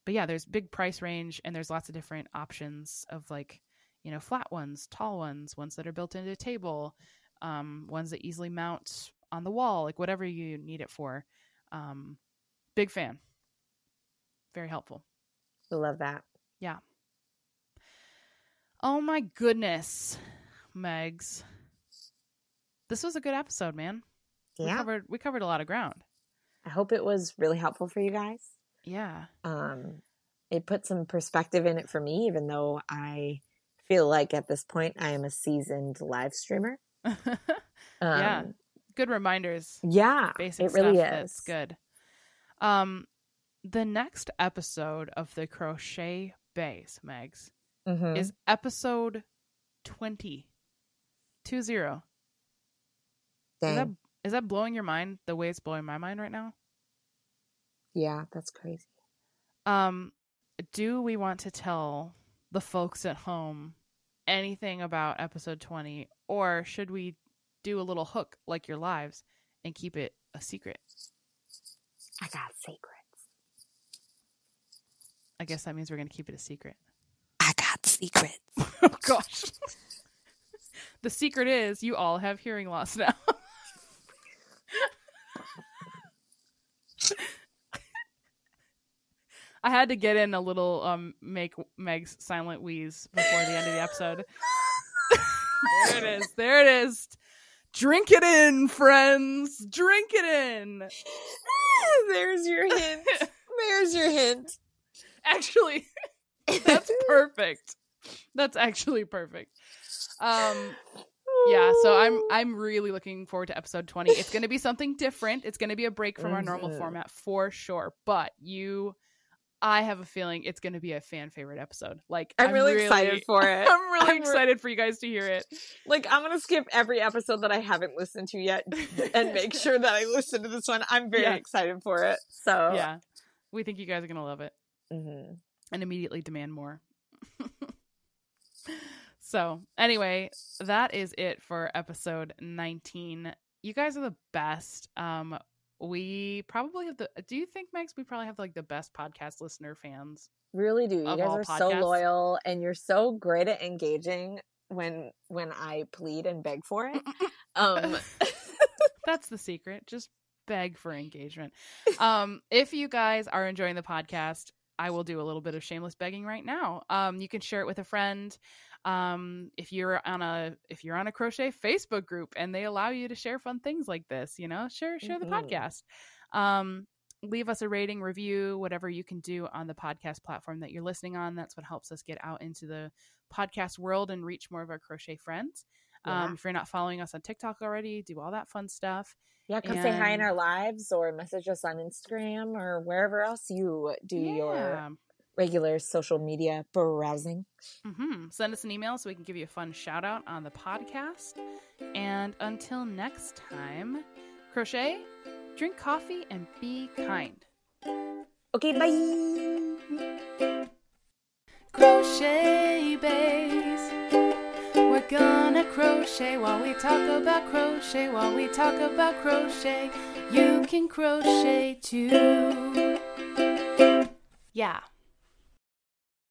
but yeah, there's big price range and there's lots of different options of like, you know, flat ones, tall ones, ones that are built into a table, um, ones that easily mount on the wall, like whatever you need it for. Um, big fan. Very helpful. I love that. Yeah. Oh my goodness, Megs. This was a good episode, man. We Yeah. covered we covered a lot of ground. I hope it was really helpful for you guys. Yeah. Um, it put some perspective in it for me, even though I feel like at this point I am a seasoned live streamer. (laughs) Um, Yeah. good reminders. Yeah. Basic it really stuff is. that's good. Um the next episode of the Crochet Baes, Megs, Mhm. is episode 20. Two zero. Is that that blowing your mind the way it's blowing my mind right now? Yeah, that's crazy. Um, do we want to tell the folks at home anything about episode 20 or should we do a little hook like your lives and keep it a secret? I got secrets. I guess that means we're going to keep it a secret. I got secrets. (laughs) oh gosh. (laughs) the secret is you all have hearing loss now. I had to get in a little um make Meg's silent wheeze before the end of the episode. there it is. There it is. Drink it in, friends. Drink it in. (laughs) There's your hint. (laughs) There's your hint. Actually, (laughs) that's perfect. That's actually perfect. Um yeah, so I'm I'm really looking forward to episode 20. It's going to be something different. It's going to be a break from our normal format for sure, but you I have a feeling it's going to be a fan favorite episode. Like I'm really excited for (laughs) it. I'm really I'm re- excited for you guys to hear it. (laughs) Like I'm gonna skip every episode that I haven't listened to yet (laughs) and make sure that I listen to this one. I'm very Yeah. excited for it. So Yeah. We think you guys are going to love it Mhm. and immediately demand more. so, anyway, that is it for episode 19. You guys are the best. Um we probably have the Do you think Max we probably have like the best podcast listener fans? really do. You guys are so loyal and you're so great at engaging when when I plead and beg for it. (laughs) Um (laughs) That's the secret. Just beg for engagement. Um, if you guys are enjoying the podcast, I will do a little bit of shameless begging right now. Um, you can share it with a friend. Um, if you're on a if you're on a crochet Facebook group and they allow you to share fun things like this, you know, share share the Mhm. podcast. Um, leave us a rating, review, whatever you can do on the podcast platform that you're listening on. That's what helps us get out into the podcast world and reach more of our crochet friends. Yeah. Um, if you're not following us on TikTok already, do all that fun stuff. Yeah, come say hi in our lives or message us on Instagram or wherever else you do your Yeah. Regular social media browsing. hmm Send us an email so we can give you a fun shout out on the podcast. And until next time, crochet, drink coffee, and be kind. Okay, bye. Crochet baes. We're gonna crochet while we talk about crochet. While we talk about crochet, you can crochet too. Yeah.